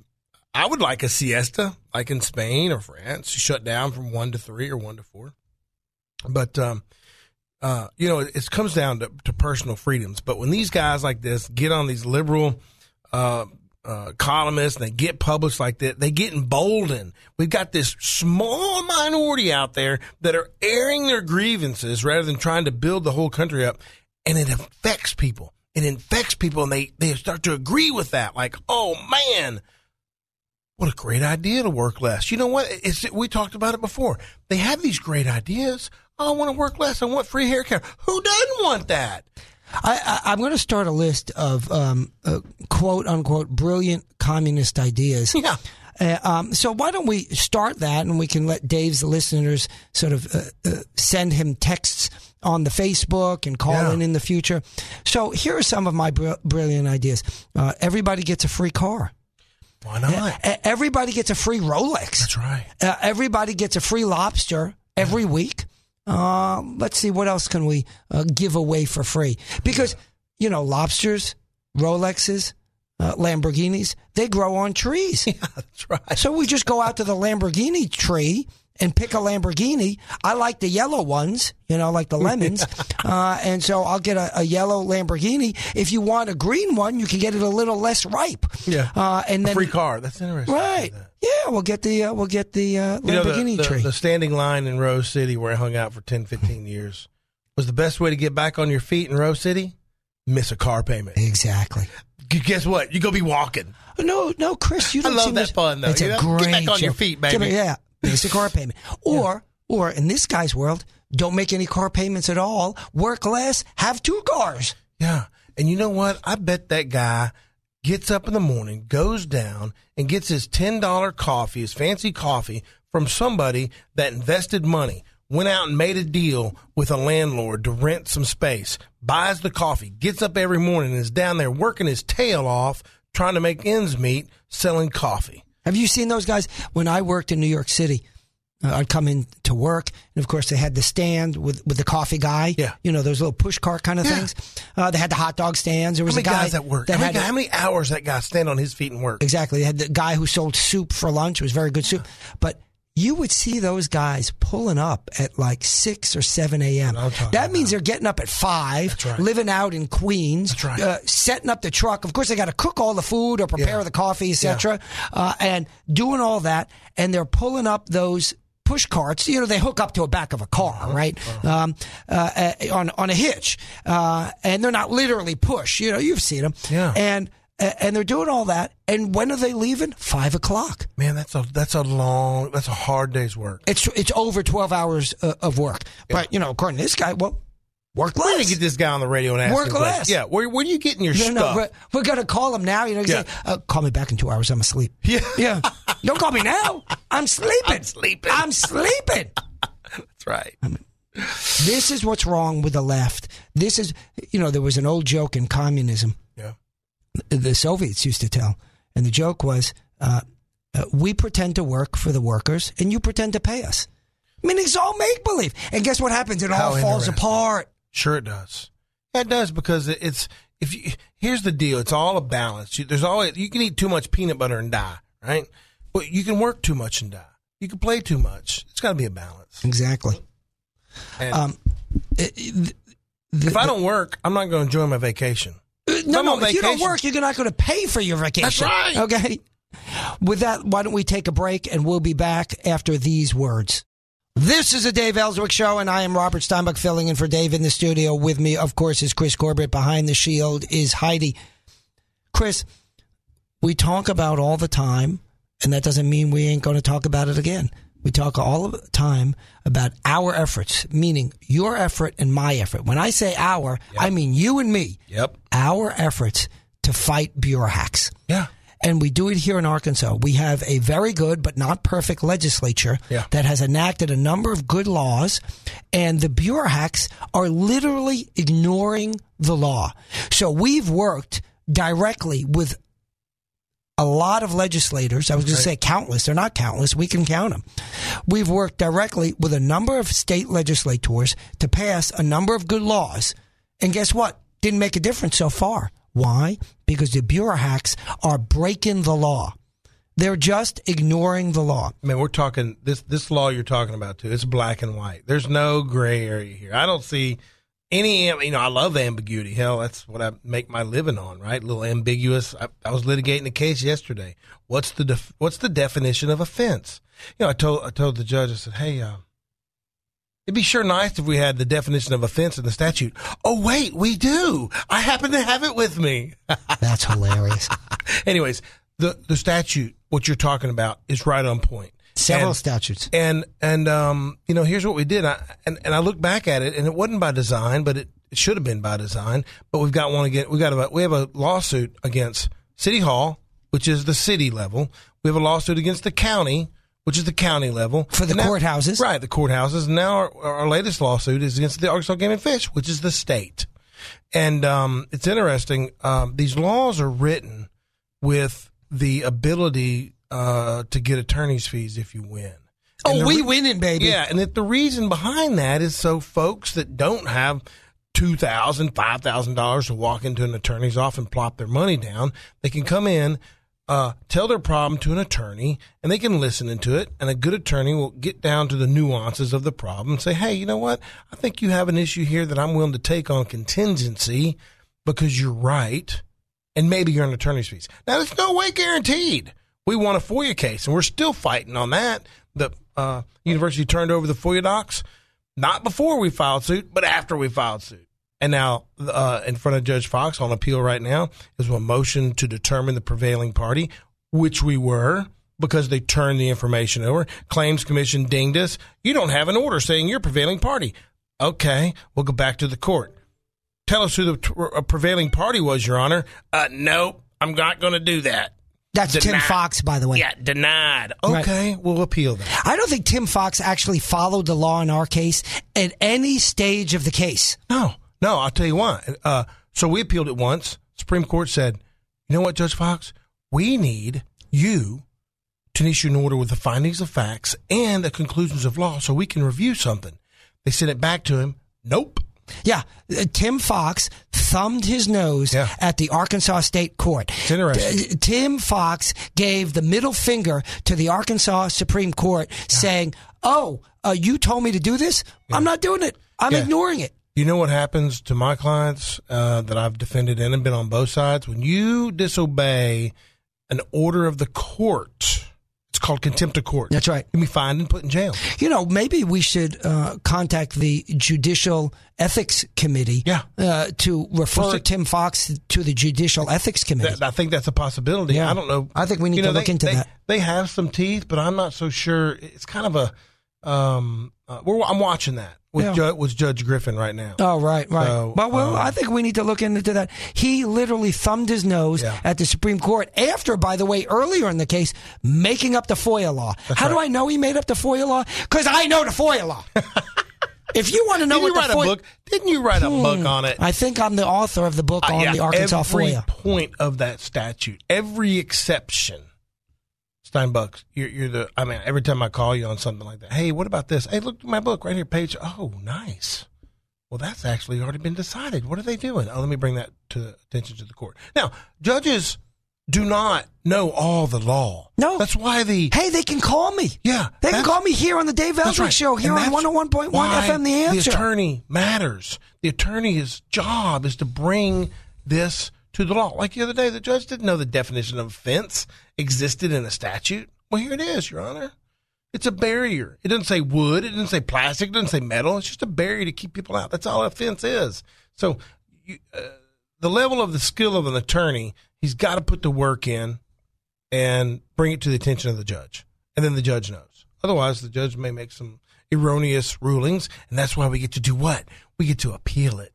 Speaker 2: I would like a siesta, like in Spain or France, shut down from one to three or one to four. But um, uh, you know, it, it comes down to, to personal freedoms. But when these guys like this get on these liberal uh, uh, columnists they get published like that, they get emboldened. We've got this small minority out there that are airing their grievances rather than trying to build the whole country up, and it affects people. It infects people, and they they start to agree with that. Like, oh man, what a great idea to work less. You know what? It's, we talked about it before. They have these great ideas. Oh, I want to work less. I want free hair care. Who doesn't want that?
Speaker 1: I, I, I'm going to start a list of um, uh, quote unquote brilliant communist ideas.
Speaker 2: Yeah.
Speaker 1: Uh, um, so why don't we start that and we can let Dave's listeners sort of uh, uh, send him texts on the Facebook and call
Speaker 2: Yeah.
Speaker 1: in in the future. So here are some of my br- brilliant ideas. Uh, everybody gets a free car.
Speaker 2: Why not?
Speaker 1: Everybody gets a free Rolex.
Speaker 2: That's right.
Speaker 1: Uh, everybody gets a free lobster every week. Uh, let's see what else can we uh, give away for free because you know lobsters, Rolexes, uh, Lamborghinis they grow on trees.
Speaker 2: Yeah, That's right.
Speaker 1: So we just go out to the Lamborghini tree and pick a Lamborghini. I like the yellow ones, you know, like the lemons. uh, and so I'll get a, a yellow Lamborghini. If you want a green one, you can get it a little less ripe.
Speaker 2: Yeah.
Speaker 1: Uh, and
Speaker 2: A
Speaker 1: then
Speaker 2: free car. That's interesting.
Speaker 1: right. Yeah, we'll get the uh, we'll get the uh,
Speaker 2: You know, the,
Speaker 1: Lamborghini
Speaker 2: the,
Speaker 1: tree.
Speaker 2: the standing line in Rose City where I hung out for 10, 15 years was the best way to get back on your feet in Rose City? Miss a car payment.
Speaker 1: exactly.
Speaker 2: Guess what? You go be walking.
Speaker 1: No, no, Chris, you
Speaker 2: I
Speaker 1: don't
Speaker 2: love
Speaker 1: seem
Speaker 2: that
Speaker 1: to-
Speaker 2: fun, though,
Speaker 1: It's
Speaker 2: you
Speaker 1: a
Speaker 2: know?
Speaker 1: great
Speaker 2: Get back on your feet,
Speaker 1: Get
Speaker 2: baby.
Speaker 1: back- Yeah, basic car payment. Or, or in this guy's world, don't make any car payments at all. Work less. Have two cars.
Speaker 2: Yeah. And you know what? I bet that guy gets up in the morning, goes down, and gets his $10 coffee, his fancy coffee, from somebody that invested money, went out and made a deal with a landlord to rent some space, buys the coffee, gets up every morning and is down there working his tail off trying to make ends meet selling coffee.
Speaker 1: Have you seen those guys? When I worked in New York City, I'd come in to work, and of course they had the stand with with the coffee guy.
Speaker 2: Yeah.
Speaker 1: you know those little push cart kind of
Speaker 2: Yeah.
Speaker 1: things. Uh, they had the hot dog stands. There was
Speaker 2: How many
Speaker 1: a guy
Speaker 2: guys that work?
Speaker 1: that
Speaker 2: how,
Speaker 1: had
Speaker 2: many, how many hours that guy stand on his feet and work?
Speaker 1: exactly. They had the guy who sold soup for lunch. It was very good soup, but. You would see those guys pulling up at like six or seven a.m.
Speaker 2: what I'm
Speaker 1: That means they're getting up at five,
Speaker 2: That's right.
Speaker 1: living out in Queens,
Speaker 2: right.
Speaker 1: uh, setting up the truck. Of course, they got to cook all the food or prepare
Speaker 2: Yeah.
Speaker 1: the coffee, etc., uh, and doing all that. And they're pulling up those push carts. You know, they hook up to a back of a car,
Speaker 2: Uh-huh.
Speaker 1: right? Um, uh, uh, on on a hitch, uh, and they're not literally push. You know, you've seen them.
Speaker 2: Yeah.
Speaker 1: And uh, and they're doing all that. And when are they leaving? Five o'clock.
Speaker 2: Man, that's a that's a long, that's a hard day's work.
Speaker 1: It's it's over twelve hours uh, of work. But you know, according to this guy, well, work
Speaker 2: We're gonna get this guy on the radio and ask
Speaker 1: Work
Speaker 2: him questions.
Speaker 1: less.
Speaker 2: Yeah, where where are you getting your
Speaker 1: No,
Speaker 2: stuff?
Speaker 1: no, we're, we're gonna call him now. You know,
Speaker 2: Yeah.
Speaker 1: say, uh, call me back in two hours. I'm asleep.
Speaker 2: Yeah.
Speaker 1: yeah. Don't call me now. I'm sleeping. I'm
Speaker 2: sleeping.
Speaker 1: I'm sleeping.
Speaker 2: That's right.
Speaker 1: this is what's wrong with the left. This is, you know, there was an old joke in communism.
Speaker 2: Yeah.
Speaker 1: The Soviets used to tell, and the joke was, uh, uh, "We pretend to work for the workers, and you pretend to pay us." I mean, it's all make believe. And guess what happens? It all
Speaker 2: How
Speaker 1: falls apart.
Speaker 2: Sure, it does. Yeah, it does because it's if you here's the deal. It's all a balance. You, there's always you can eat too much peanut butter and die, right? But you can work too much and die. You can play too much. It's got to be a balance.
Speaker 1: Exactly.
Speaker 2: And
Speaker 1: Um, it- it- the-
Speaker 2: if I don't work, I'm not going to enjoy my vacation.
Speaker 1: Uh,
Speaker 2: I'm
Speaker 1: No, If you don't work, you're not going to pay for your vacation.
Speaker 2: That's right.
Speaker 1: Okay. With that, why don't we take a break and we'll be back after these words. This is a Dave Elswick show, and I am Robert Steinbuch filling in for Dave in the studio. With me, of course, is Chris Corbitt. Behind the shield is Heidi. Chris, we talk about all the time, and that doesn't mean we ain't going to talk about it again. We talk all the time about our efforts, meaning your effort and my effort. When I say our, I mean you and me.
Speaker 2: Yep.
Speaker 1: Our efforts to fight bureau hacks.
Speaker 2: Yeah.
Speaker 1: And we do it here in Arkansas. We have a very good but not perfect legislature
Speaker 2: Yeah.
Speaker 1: that has enacted a number of good laws, and the bureau hacks are literally ignoring the law. So we've worked directly with a lot of legislators. I was going to say countless. They're not countless. We can count them. We've worked directly with a number of state legislators to pass a number of good laws. And guess what? Didn't make a difference so far. Why? Because the bureau hacks are breaking the law. They're just ignoring the law.
Speaker 2: I mean, we're talking this this law you're talking about too. It's black and white. There's no gray area here. I don't see any. You know, I love ambiguity. Hell, that's what I make my living on. Right, a little ambiguous. I, I was litigating a case yesterday. What's the def, what's the definition of offense? You know, I told I told the judge. I said, hey. Uh, It'd be sure nice if we had the definition of offense in the statute. Oh, wait, we do. I happen to have it with me.
Speaker 1: That's hilarious.
Speaker 2: Anyways, the, the statute, what you're talking about, is right on point.
Speaker 1: Several
Speaker 2: And-
Speaker 1: statutes.
Speaker 2: and and um, you know, here's what we did. I, and and I look back at it, and it wasn't by design, but it, it should have been by design. But we've got one again. We got a we have a lawsuit against City Hall, which is the city level. We have a lawsuit against the county, which is the county level
Speaker 1: For the
Speaker 2: now-
Speaker 1: courthouses.
Speaker 2: right? The courthouses. Now our, our latest lawsuit is against the Arkansas Game and Fish, which is the state. And um, it's interesting. Um, these laws are written with the ability uh, to get attorney's fees if you win. And
Speaker 1: Oh, we
Speaker 2: re-
Speaker 1: winning, baby.
Speaker 2: yeah, and that the reason behind that is so folks that don't have two thousand, five thousand dollars to walk into an attorney's office and plop their money down, they can come in, uh, tell their problem to an attorney, and they can listen into it. And a good attorney will get down to the nuances of the problem and say, "Hey, you know what? I think you have an issue here that I'm willing to take on contingency because you're right." and maybe you're an attorney's fees. Now, it's no way guaranteed. We won a FOIA case, and we're still fighting on that. The uh, university turned over the FOIA docs, not before we filed suit, but after we filed suit. And now, uh, in front of Judge Fox on appeal right now is a motion to determine the prevailing party, which we were because they turned the information over. Claims Commission dinged us. You don't have an order saying you're prevailing party. Okay, we'll go back to the court tell us who the t- uh, prevailing party was, Your Honor. Uh, nope, I'm not going to do that.
Speaker 1: That's Tim Fox, by the way.
Speaker 2: Yeah, denied.
Speaker 1: Right.
Speaker 2: Okay, we'll appeal that.
Speaker 1: I don't think Tim Fox actually followed the law in our case at any stage of the case.
Speaker 2: No, no, I'll tell you why. Uh, so we appealed it once. Supreme Court said, you know what, Judge Fox? We need you to issue an order with the findings of facts and the conclusions of law so we can review something. They sent it back to him. Nope.
Speaker 1: Yeah, uh, Tim Fox thumbed his nose
Speaker 2: Yeah.
Speaker 1: at the Arkansas State Court.
Speaker 2: It's interesting.
Speaker 1: Tim Fox gave the middle finger to the Arkansas Supreme Court, saying, "Oh, uh, you told me to do this. I'm not doing it. I'm
Speaker 2: Yeah.
Speaker 1: ignoring it."
Speaker 2: You know what happens to my clients uh, that I've defended and have been on both sides? When you disobey an order of the court, it's called contempt of court.
Speaker 1: That's right.
Speaker 2: You can be fined and put in jail.
Speaker 1: You know, maybe we should uh, contact the Judicial Ethics Committee
Speaker 2: Yeah.
Speaker 1: uh, to refer
Speaker 2: Well, see-
Speaker 1: Tim Fox to the Judicial Ethics Committee.
Speaker 2: That, I think that's a possibility.
Speaker 1: Yeah.
Speaker 2: I don't know.
Speaker 1: I think we need
Speaker 2: You know,
Speaker 1: to look
Speaker 2: they-
Speaker 1: into
Speaker 2: they-
Speaker 1: that.
Speaker 2: They have some teeth, but I'm not so sure. It's kind of a. Um, uh, I'm watching that with,
Speaker 1: Yeah.
Speaker 2: Ju- with Judge Griffin right now.
Speaker 1: Oh, right, right.
Speaker 2: So,
Speaker 1: well, well,
Speaker 2: um,
Speaker 1: I think we need to look into that. He literally thumbed his nose
Speaker 2: Yeah.
Speaker 1: at the Supreme Court after, by the way, earlier in the case, making up the FOIA law. How do. I know he made up the FOIA law? Because I know the FOIA law. if you want to know
Speaker 2: Didn't you
Speaker 1: what
Speaker 2: write
Speaker 1: the
Speaker 2: a book? Didn't you write a book
Speaker 1: Hmm.
Speaker 2: on it?
Speaker 1: I think I'm the author of the book
Speaker 2: Uh,
Speaker 1: on
Speaker 2: yeah,
Speaker 1: the Arkansas
Speaker 2: every
Speaker 1: FOIA.
Speaker 2: point of that statute, every exception. Steinbuch's, you're, you're the. I mean, every time I call you on something like that, hey, what about this? Hey, look at my book right here, page. Oh, nice. Well, that's actually already been decided. What are they doing? Oh, let me bring that to the attention to the court. Now, judges do not know all the law.
Speaker 1: No.
Speaker 2: that's why the
Speaker 1: Hey, they can call me.
Speaker 2: yeah
Speaker 1: They can call me here on the Dave Elswick
Speaker 2: right.
Speaker 1: Show here
Speaker 2: And
Speaker 1: on
Speaker 2: that's
Speaker 1: 101.1
Speaker 2: why
Speaker 1: FM The Answer.
Speaker 2: The attorney matters. The attorney's job is to bring this to the law. Like the other day, the judge didn't know the definition of offense existed in a statute. Well, here it is, Your Honor. It's a barrier. It doesn't say wood. It doesn't say plastic. It doesn't say metal. It's just a barrier to keep people out. That's all offense is. So, you, uh, the level of the skill of an attorney, he's got to put the work in and bring it to the attention of the judge. And then the judge knows. Otherwise, the judge may make some erroneous rulings. And that's why we get to do what? We get to appeal it.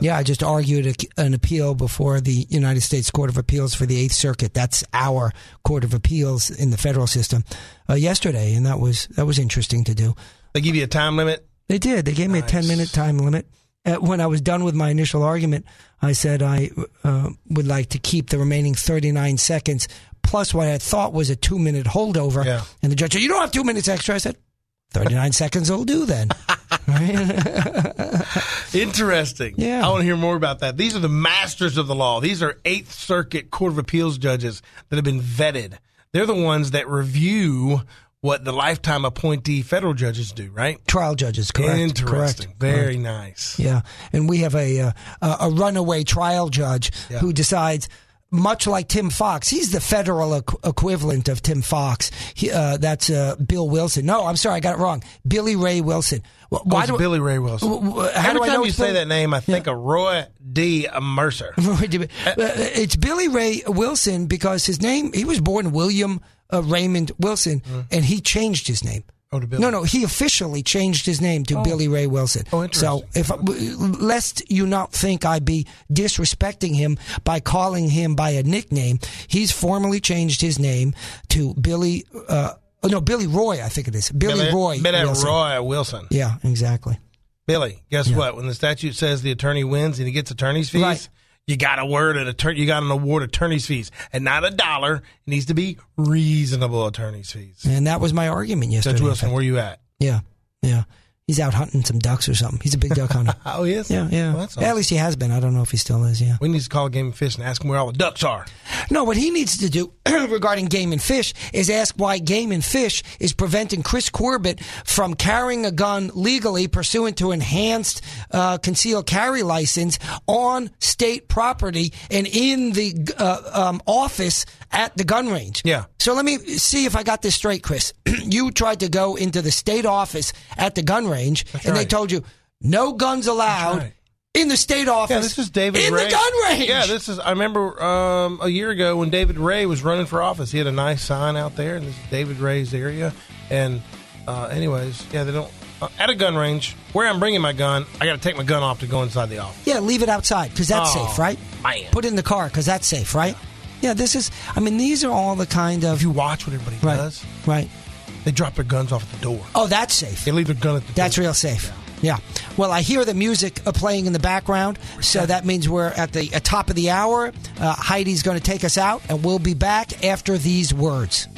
Speaker 1: Yeah, I just argued a, an appeal before the United States Court of Appeals for the Eighth Circuit. That's our Court of Appeals in the federal system uh, yesterday, and that was that was interesting to do.
Speaker 2: They give you a time limit.
Speaker 1: They did. They gave me a ten minute time limit. Uh, when I was done with my initial argument, I said I uh, would like to keep the remaining thirty nine seconds plus what I thought was a two minute holdover.
Speaker 2: Yeah.
Speaker 1: And the judge said, "You don't have two minutes extra." I said, 39 seconds will do then."
Speaker 2: Interesting.
Speaker 1: Yeah.
Speaker 2: I want to hear more about that. These are the masters of the law. These are Eighth Circuit Court of Appeals judges that have been vetted. They're the ones that review what the lifetime appointee federal judges do, right?
Speaker 1: Trial judges, correct?
Speaker 2: Interesting.
Speaker 1: Correct.
Speaker 2: Very nice.
Speaker 1: Yeah, and we have a uh, a a runaway trial judge
Speaker 2: Yeah.
Speaker 1: who decides. Much like Tim Fox, he's the federal equ- equivalent of Tim Fox. He, uh, that's uh, Bill Wilson. No, I'm sorry, I got it wrong. Billy Ray Wilson. Wh-
Speaker 2: Why
Speaker 1: do
Speaker 2: Billy Ray Wilson?
Speaker 1: w- w- how
Speaker 2: Every
Speaker 1: do I know
Speaker 2: you say
Speaker 1: Billy-
Speaker 2: that name, I think of Roy D. Mercer.
Speaker 1: Uh, it's Billy Ray Wilson because his name. He was born William uh, Raymond Wilson, and he changed his name.
Speaker 2: Oh, to Billy.
Speaker 1: No, no, he officially changed his name to Billy Ray Wilson.
Speaker 2: Oh, interesting.
Speaker 1: So, if lest you not think I be disrespecting him by calling him by a nickname, he's formally changed his name to Billy. Uh, oh, no, Billy Roy, I think it is. Billy, Roy.
Speaker 2: Billy
Speaker 1: Wilson.
Speaker 2: Roy Wilson.
Speaker 1: Yeah, exactly.
Speaker 2: Billy, guess what? When the statute says the attorney wins and he gets attorney's fees,
Speaker 1: Right.
Speaker 2: You got to word an attorney. You got an award attorney's fees, and not a dollar. It needs to be reasonable attorney's fees.
Speaker 1: And that was my argument yesterday.
Speaker 2: Judge Wilson, where you at?
Speaker 1: Yeah, yeah. He's out hunting some ducks or something. He's a big duck hunter.
Speaker 2: Oh, yes.
Speaker 1: Yeah, yeah.
Speaker 2: Well,
Speaker 1: Yeah, At least he has been. I don't know if he still is. Yeah.
Speaker 2: We need to call Game and Fish and ask him where all the ducks are.
Speaker 1: No, what he needs to do regarding game and fish is ask why game and fish is preventing Chris Corbitt from carrying a gun legally pursuant to enhanced uh, concealed carry license on state property and in the uh, um, office at the gun range.
Speaker 2: Yeah.
Speaker 1: So let me see if I got this straight, Chris. you tried to go into the state office at the gun range, and they told you no guns allowed.
Speaker 2: right.
Speaker 1: In the state office.
Speaker 2: Yeah, this is David Ray.
Speaker 1: in
Speaker 2: Ray.
Speaker 1: the gun range.
Speaker 2: Yeah, this is. I remember um, a year ago when David Ray was running for office. He had a nice sign out there, and this is David Ray's area. And uh, anyways, yeah, they don't. uh, at a gun range where I'm bringing my gun, I got to take my gun off to go inside the office.
Speaker 1: Yeah, leave it outside because that's
Speaker 2: Oh,
Speaker 1: safe, right?
Speaker 2: man.
Speaker 1: Put it in the car because that's safe, right? Yeah. this is. I mean, these are all the kind of
Speaker 2: If you watch what everybody
Speaker 1: right,
Speaker 2: does,
Speaker 1: right.
Speaker 2: They drop their guns off at the door.
Speaker 1: Oh, that's safe.
Speaker 2: They leave their gun at the
Speaker 1: That's
Speaker 2: door.
Speaker 1: real safe. Yeah. Well, I hear the music uh, playing in the background, so that means we're at the uh, top of the hour. Uh, Heidi's going to take us out, and we'll be back after these words.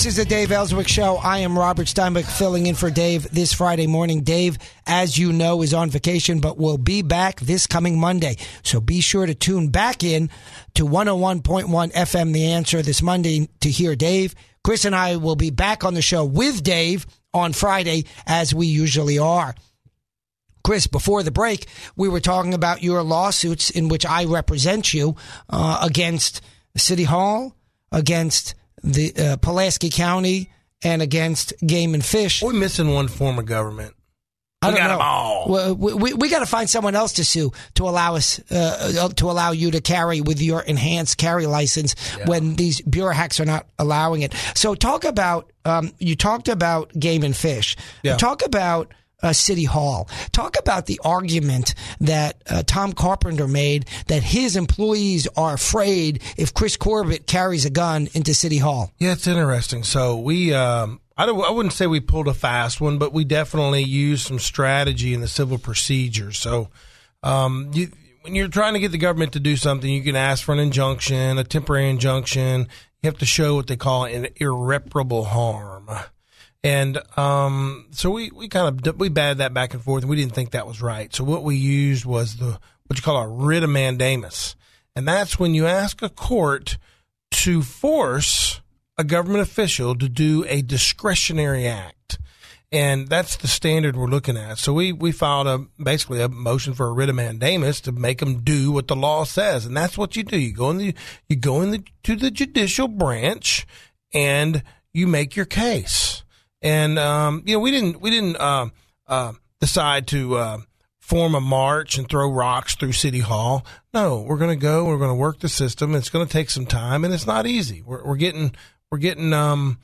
Speaker 1: This is the Dave Elswick Show. I am Robert Steinbuch filling in for Dave this Friday morning. Dave, as you know, is on vacation, but will be back this coming Monday. So be sure to tune back in to 101.1 FM The Answer this Monday to hear Dave. Chris and I will be back on the show with Dave on Friday, as we usually are. Chris, before the break, we were talking about your lawsuits in which I represent you uh, against City Hall, against the uh, Pulaski County, and against Game and Fish.
Speaker 2: We're missing one form of government.
Speaker 1: I
Speaker 2: We
Speaker 1: don't
Speaker 2: got
Speaker 1: know. Well, We, we, we got to find someone else to sue to allow us uh, to allow you to carry with your enhanced carry license when these bureau hacks are not allowing it. So talk about um, you talked about game and fish.
Speaker 2: Yeah.
Speaker 1: Talk about. Uh, City Hall. Talk about the argument that uh, Tom Carpenter made that his employees are afraid if Chris Corbitt carries a gun into City Hall.
Speaker 2: Yeah, it's interesting. So we, um, I, I wouldn't say we pulled a fast one, but we definitely used some strategy in the civil procedure. So um, you, when you're trying to get the government to do something, you can ask for an injunction, a temporary injunction. You have to show what they call an irreparable harm. And um, so we, we kind of we batted that back and forth, and we didn't think that was right. So what we used was the what you call a writ of mandamus, and that's when you ask a court to force a government official to do a discretionary act. And that's the standard we're looking at. So we, we filed a basically a motion for a writ of mandamus to make them do what the law says, and that's what you do. You go in the you go in the to the judicial branch, and you make your case. And um, you know we didn't we didn't uh, uh, decide to uh, form a march and throw rocks through City Hall. No, we're going to go. We're going to work the system. It's going to take some time, and it's not easy. We're, we're getting we're getting um,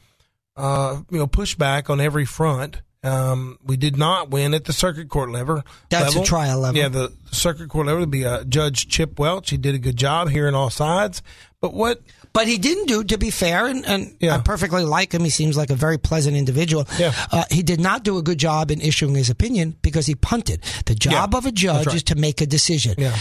Speaker 2: uh, you know pushback on every front. Um, we did not win at the circuit court level.
Speaker 1: That's a trial level.
Speaker 2: Yeah, the circuit court level would be uh, Judge Chip Welch. He did a good job hearing all sides. But what
Speaker 1: But he didn't do, to be fair, and, and
Speaker 2: Yeah.
Speaker 1: I perfectly like him. He seems like a very pleasant individual.
Speaker 2: Yeah.
Speaker 1: Uh, he did not do a good job in issuing his opinion because he punted. The job
Speaker 2: Yeah,
Speaker 1: of a judge
Speaker 2: right.
Speaker 1: is to make a decision.
Speaker 2: Yeah.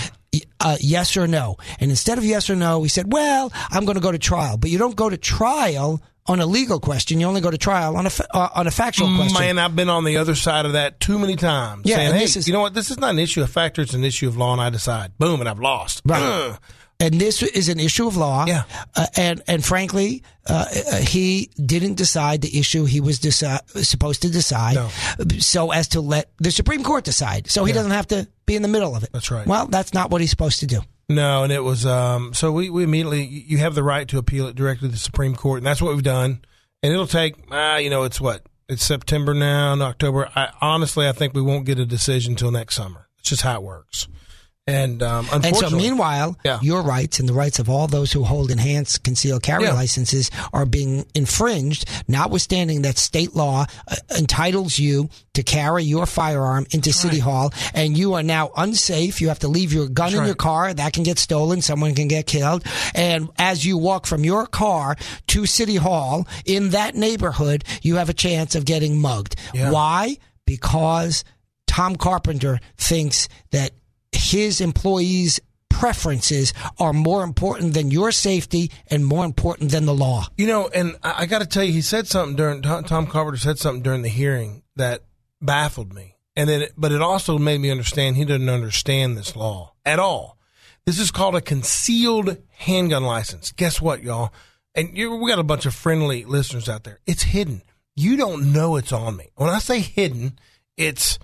Speaker 1: Uh, yes or no. And instead of yes or no, he said, well, I'm going to go to trial. But you don't go to trial on a legal question. You only go to trial on a, fa- uh, on a factual question.
Speaker 2: Man, I've been on the other side of that too many times.
Speaker 1: Yeah,
Speaker 2: saying, hey,
Speaker 1: this is-
Speaker 2: you know what? This is not an issue of factor; it's an issue of law, and I decide. Boom, and I've lost.
Speaker 1: Right.
Speaker 2: Ugh.
Speaker 1: and this is an issue of law.
Speaker 2: Yeah.
Speaker 1: Uh, and and frankly, uh, uh, he didn't decide the issue he was deci- supposed to decide,
Speaker 2: No.
Speaker 1: so as to let the Supreme Court decide. So he doesn't have to be in the middle of it.
Speaker 2: That's right.
Speaker 1: Well, that's not what he's supposed to do.
Speaker 2: No, and it was um, so we, we immediately you have the right to appeal it directly to the Supreme Court, and that's what we've done. And it'll take, uh, you know, it's what it's September now, and October. I honestly, I think we won't get a decision until next summer. It's just how it works. And um,
Speaker 1: And so, meanwhile,
Speaker 2: Yeah.
Speaker 1: your rights and the rights of all those who hold enhanced concealed carry
Speaker 2: Yeah.
Speaker 1: licenses are being infringed, notwithstanding that state law uh, entitles you to carry your firearm into City Hall, and you are now unsafe. You have to leave your gun in
Speaker 2: right.
Speaker 1: your car. That can get stolen. Someone can get killed. And as you walk from your car to City Hall in that neighborhood, you have a chance of getting mugged.
Speaker 2: Yeah.
Speaker 1: Why? Because Tom Carpenter thinks that his employees' preferences are more important than your safety and more important than the law.
Speaker 2: You know, and I, I got to tell you, he said something during Tom, Tom Carpenter said something during the hearing that baffled me, and then, but it also made me understand he doesn't understand this law at all. This is called a concealed handgun license. Guess what, y'all? And you, we got a bunch of friendly listeners out there. It's hidden. You don't know it's on me. When I say hidden, it's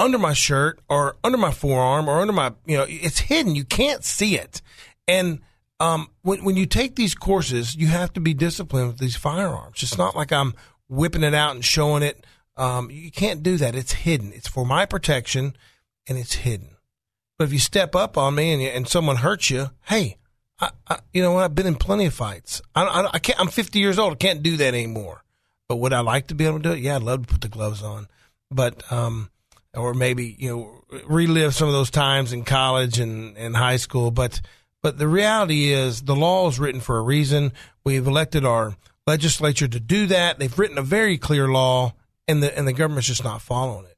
Speaker 2: under my shirt or under my forearm or under my, you know, it's hidden. You can't see it. And um, when, when you take these courses, you have to be disciplined with these firearms. It's not like I'm whipping it out and showing it. Um, you can't do that. It's hidden. It's for my protection and it's hidden. But if you step up on me and, and someone hurts you, hey, I, I, you know? I've been in plenty of fights. I, I, I can't, I'm 50 years old. I can't do that anymore. But would I like to be able to do it? Yeah, I'd love to put the gloves on. But, um, or maybe, you know, relive some of those times in college and, and high school. But, but the reality is the law is written for a reason. We've elected our legislature to do that. They've written a very clear law and the, and the government's just not following it.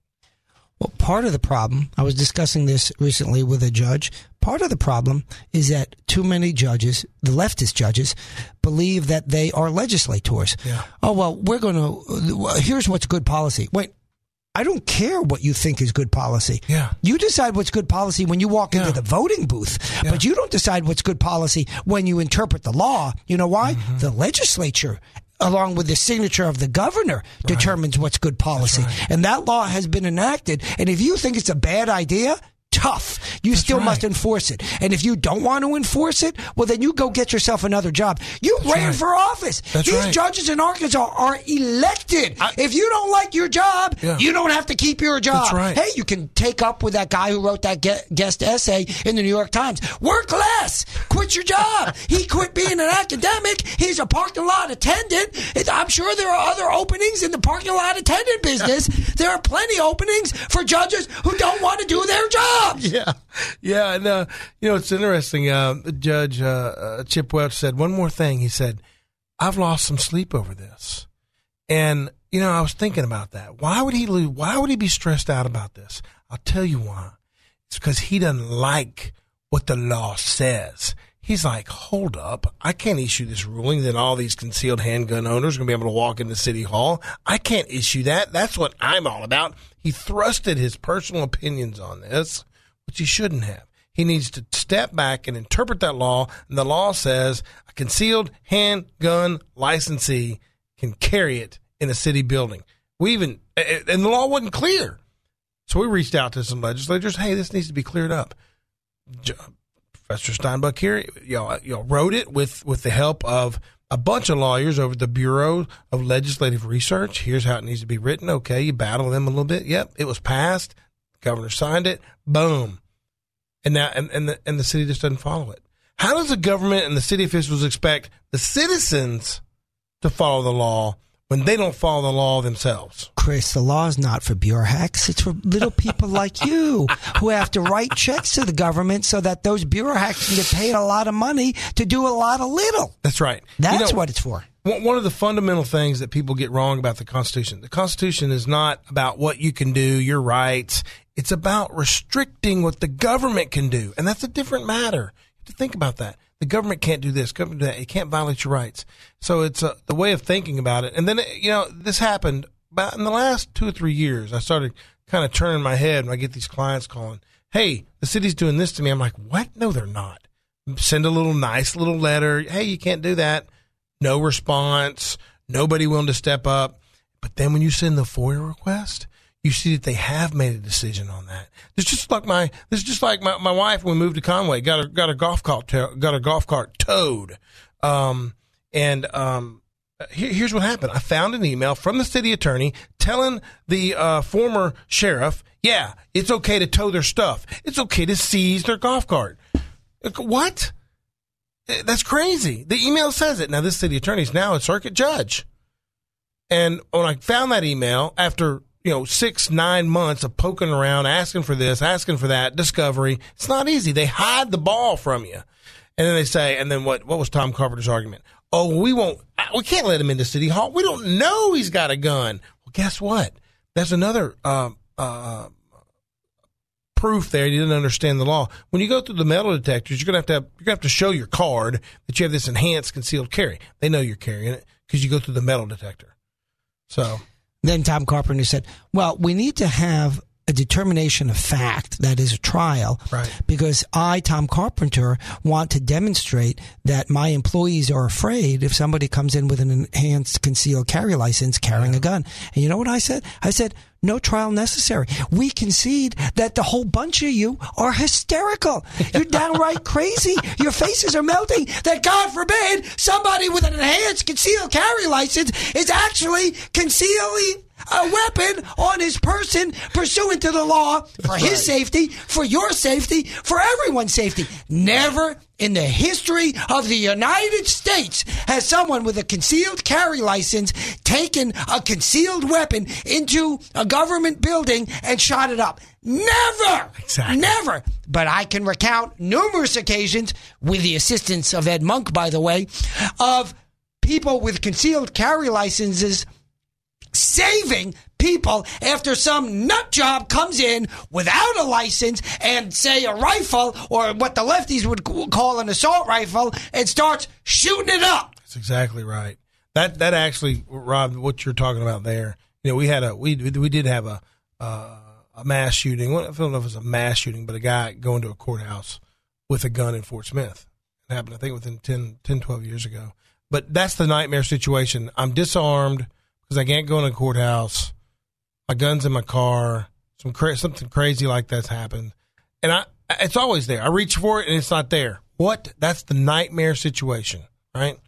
Speaker 1: Well, part of the problem, I was discussing this recently with a judge. Part of the problem is that too many judges, the leftist judges, believe that they are legislators.
Speaker 2: Yeah.
Speaker 1: Oh, well, we're going to, here's what's good policy. Wait, I don't care what you think is good policy.
Speaker 2: Yeah.
Speaker 1: You decide what's good policy when you walk
Speaker 2: Yeah.
Speaker 1: into the voting booth, but you don't decide what's good policy when you interpret the law. You know why?
Speaker 2: Mm-hmm.
Speaker 1: The legislature, along with the signature of the governor, determines what's good policy. And that law has been enacted. And if you think it's a bad idea, tough. You still
Speaker 2: right.
Speaker 1: must enforce it. And if you don't want to enforce it, well, then you go get yourself another job. You ran
Speaker 2: right.
Speaker 1: for office.
Speaker 2: That's
Speaker 1: These
Speaker 2: right.
Speaker 1: judges in Arkansas are elected. if you don't like your job,
Speaker 2: Yeah.
Speaker 1: you don't have to keep your job.
Speaker 2: That's.
Speaker 1: Hey, you can take up with that guy who wrote that guest essay in the New York Times. Work less. Quit your job. he quit being an academic. He's a parking lot attendant. I'm sure there are other openings in the parking lot attendant business. there are plenty openings for judges who don't want to do their
Speaker 2: Yeah, yeah, and uh, you know it's interesting. Uh, Judge uh, uh, Chip Welch said one more thing. He said, "I've lost some sleep over this," and you know I was thinking about that. Why would he lose? Why would he be stressed out about this? I'll tell you why. It's because he doesn't like what the law says. He's like, hold up, I can't issue this ruling that all these concealed handgun owners are going to be able to walk into City Hall. I can't issue that. That's what I'm all about. He thrusted his personal opinions on this, he shouldn't have. He needs to step back and interpret that law. And the law says a concealed handgun licensee can carry it in a city building. We even, and the law wasn't clear. So we reached out to some legislators. Hey, this needs to be cleared up. Professor Steinbuch here, y'all, y'all wrote it with, with the help of a bunch of lawyers over the Bureau of Legislative Research. Here's how it needs to be written. Okay, you battle them a little bit. Yep, it was passed. Governor signed it. Boom. And now, and, and the, and the city just doesn't follow it. How does the government and the city officials expect the citizens to follow the law when they don't follow the law themselves?
Speaker 1: Chris, the law is not for bureau hacks. It's for little people like you who have to write checks to the government so that those bureau hacks can get paid a lot of money to do a lot of little.
Speaker 2: That's right.
Speaker 1: That's
Speaker 2: You know,
Speaker 1: what it's for.
Speaker 2: One of the fundamental things that people get wrong about the Constitution, the Constitution is not about what you can do, your rights. It's about restricting what the government can do. And that's a different matter. You have to think about that. The government can't do this, government do that. It can't violate your rights. So it's uh, the way of thinking about it. And then, you know, this happened about in the last two or three years. I started kind of turning my head when I get these clients calling, Hey, the city's doing this to me. I'm like, what? No, they're not. Send a little nice little letter. Hey, you can't do that no response, nobody willing to step up. But then when you send the FOIA request, you see that they have made a decision on that. It's just like my, this is just like my, my wife when we moved to Conway, got a, got a golf cart, got a golf cart towed. Um, and, um, uh, here, here's what happened. I found an email from the city attorney telling the uh, former sheriff, yeah, it's okay to tow their stuff. It's okay to seize their golf cart. What? Eh, that's crazy. The email says it. Now, this city attorney is now a circuit judge. And when I found that email after, you know, six, nine months of poking around, asking for this, asking for that, discovery, it's not easy. They hide the ball from you. And then they say, and then what, what was Tom Carpenter's argument? Oh, we won't, we can't let him into City Hall. We don't know he's got a gun. Well, guess what? That's another, uh, uh, proof there. You didn't understand the law. When you go through the metal detectors, you're gonna have to have, you're gonna have to show your card that you have this enhanced concealed carry. They know you're carrying it because you go through the metal detector. So
Speaker 1: then Tom Carpenter said, "Well, we need to have a determination of fact that is a trial
Speaker 2: right.
Speaker 1: because I, Tom Carpenter, want to demonstrate that my employees are afraid if somebody comes in with an enhanced concealed carry license carrying a gun. And you know what I said? I said, no trial necessary. We concede that the whole bunch of you are hysterical. You're downright crazy. Your faces are melting. That God forbid somebody with an enhanced concealed carry license is actually concealing a weapon on his person pursuant to the law for his right. safety, for your safety, for everyone's safety. Never in the history of the United States has someone with a concealed carry license taken a concealed weapon into a government building and shot it up. Never!
Speaker 2: Exactly.
Speaker 1: Never! But I can recount numerous occasions, with the assistance of Ed Monk, by the way, of people with concealed carry licenses saving people after some nut job comes in without a license and say a rifle or what the lefties would call an assault rifle and starts shooting it up.
Speaker 2: That's exactly right. That that actually, Rob, what you're talking about there. You know, we had a we we did have a uh, a mass shooting. I don't know if it was a mass shooting, but a guy going to a courthouse with a gun in Fort Smith. It happened, I think, within 10, 10 12 years ago. But that's the nightmare situation. I'm disarmed because I can't go in a courthouse. My gun's in my car. Some cra- something crazy like that's happened, and I it's always there. I reach for it and it's not there. What? That's the nightmare situation, right?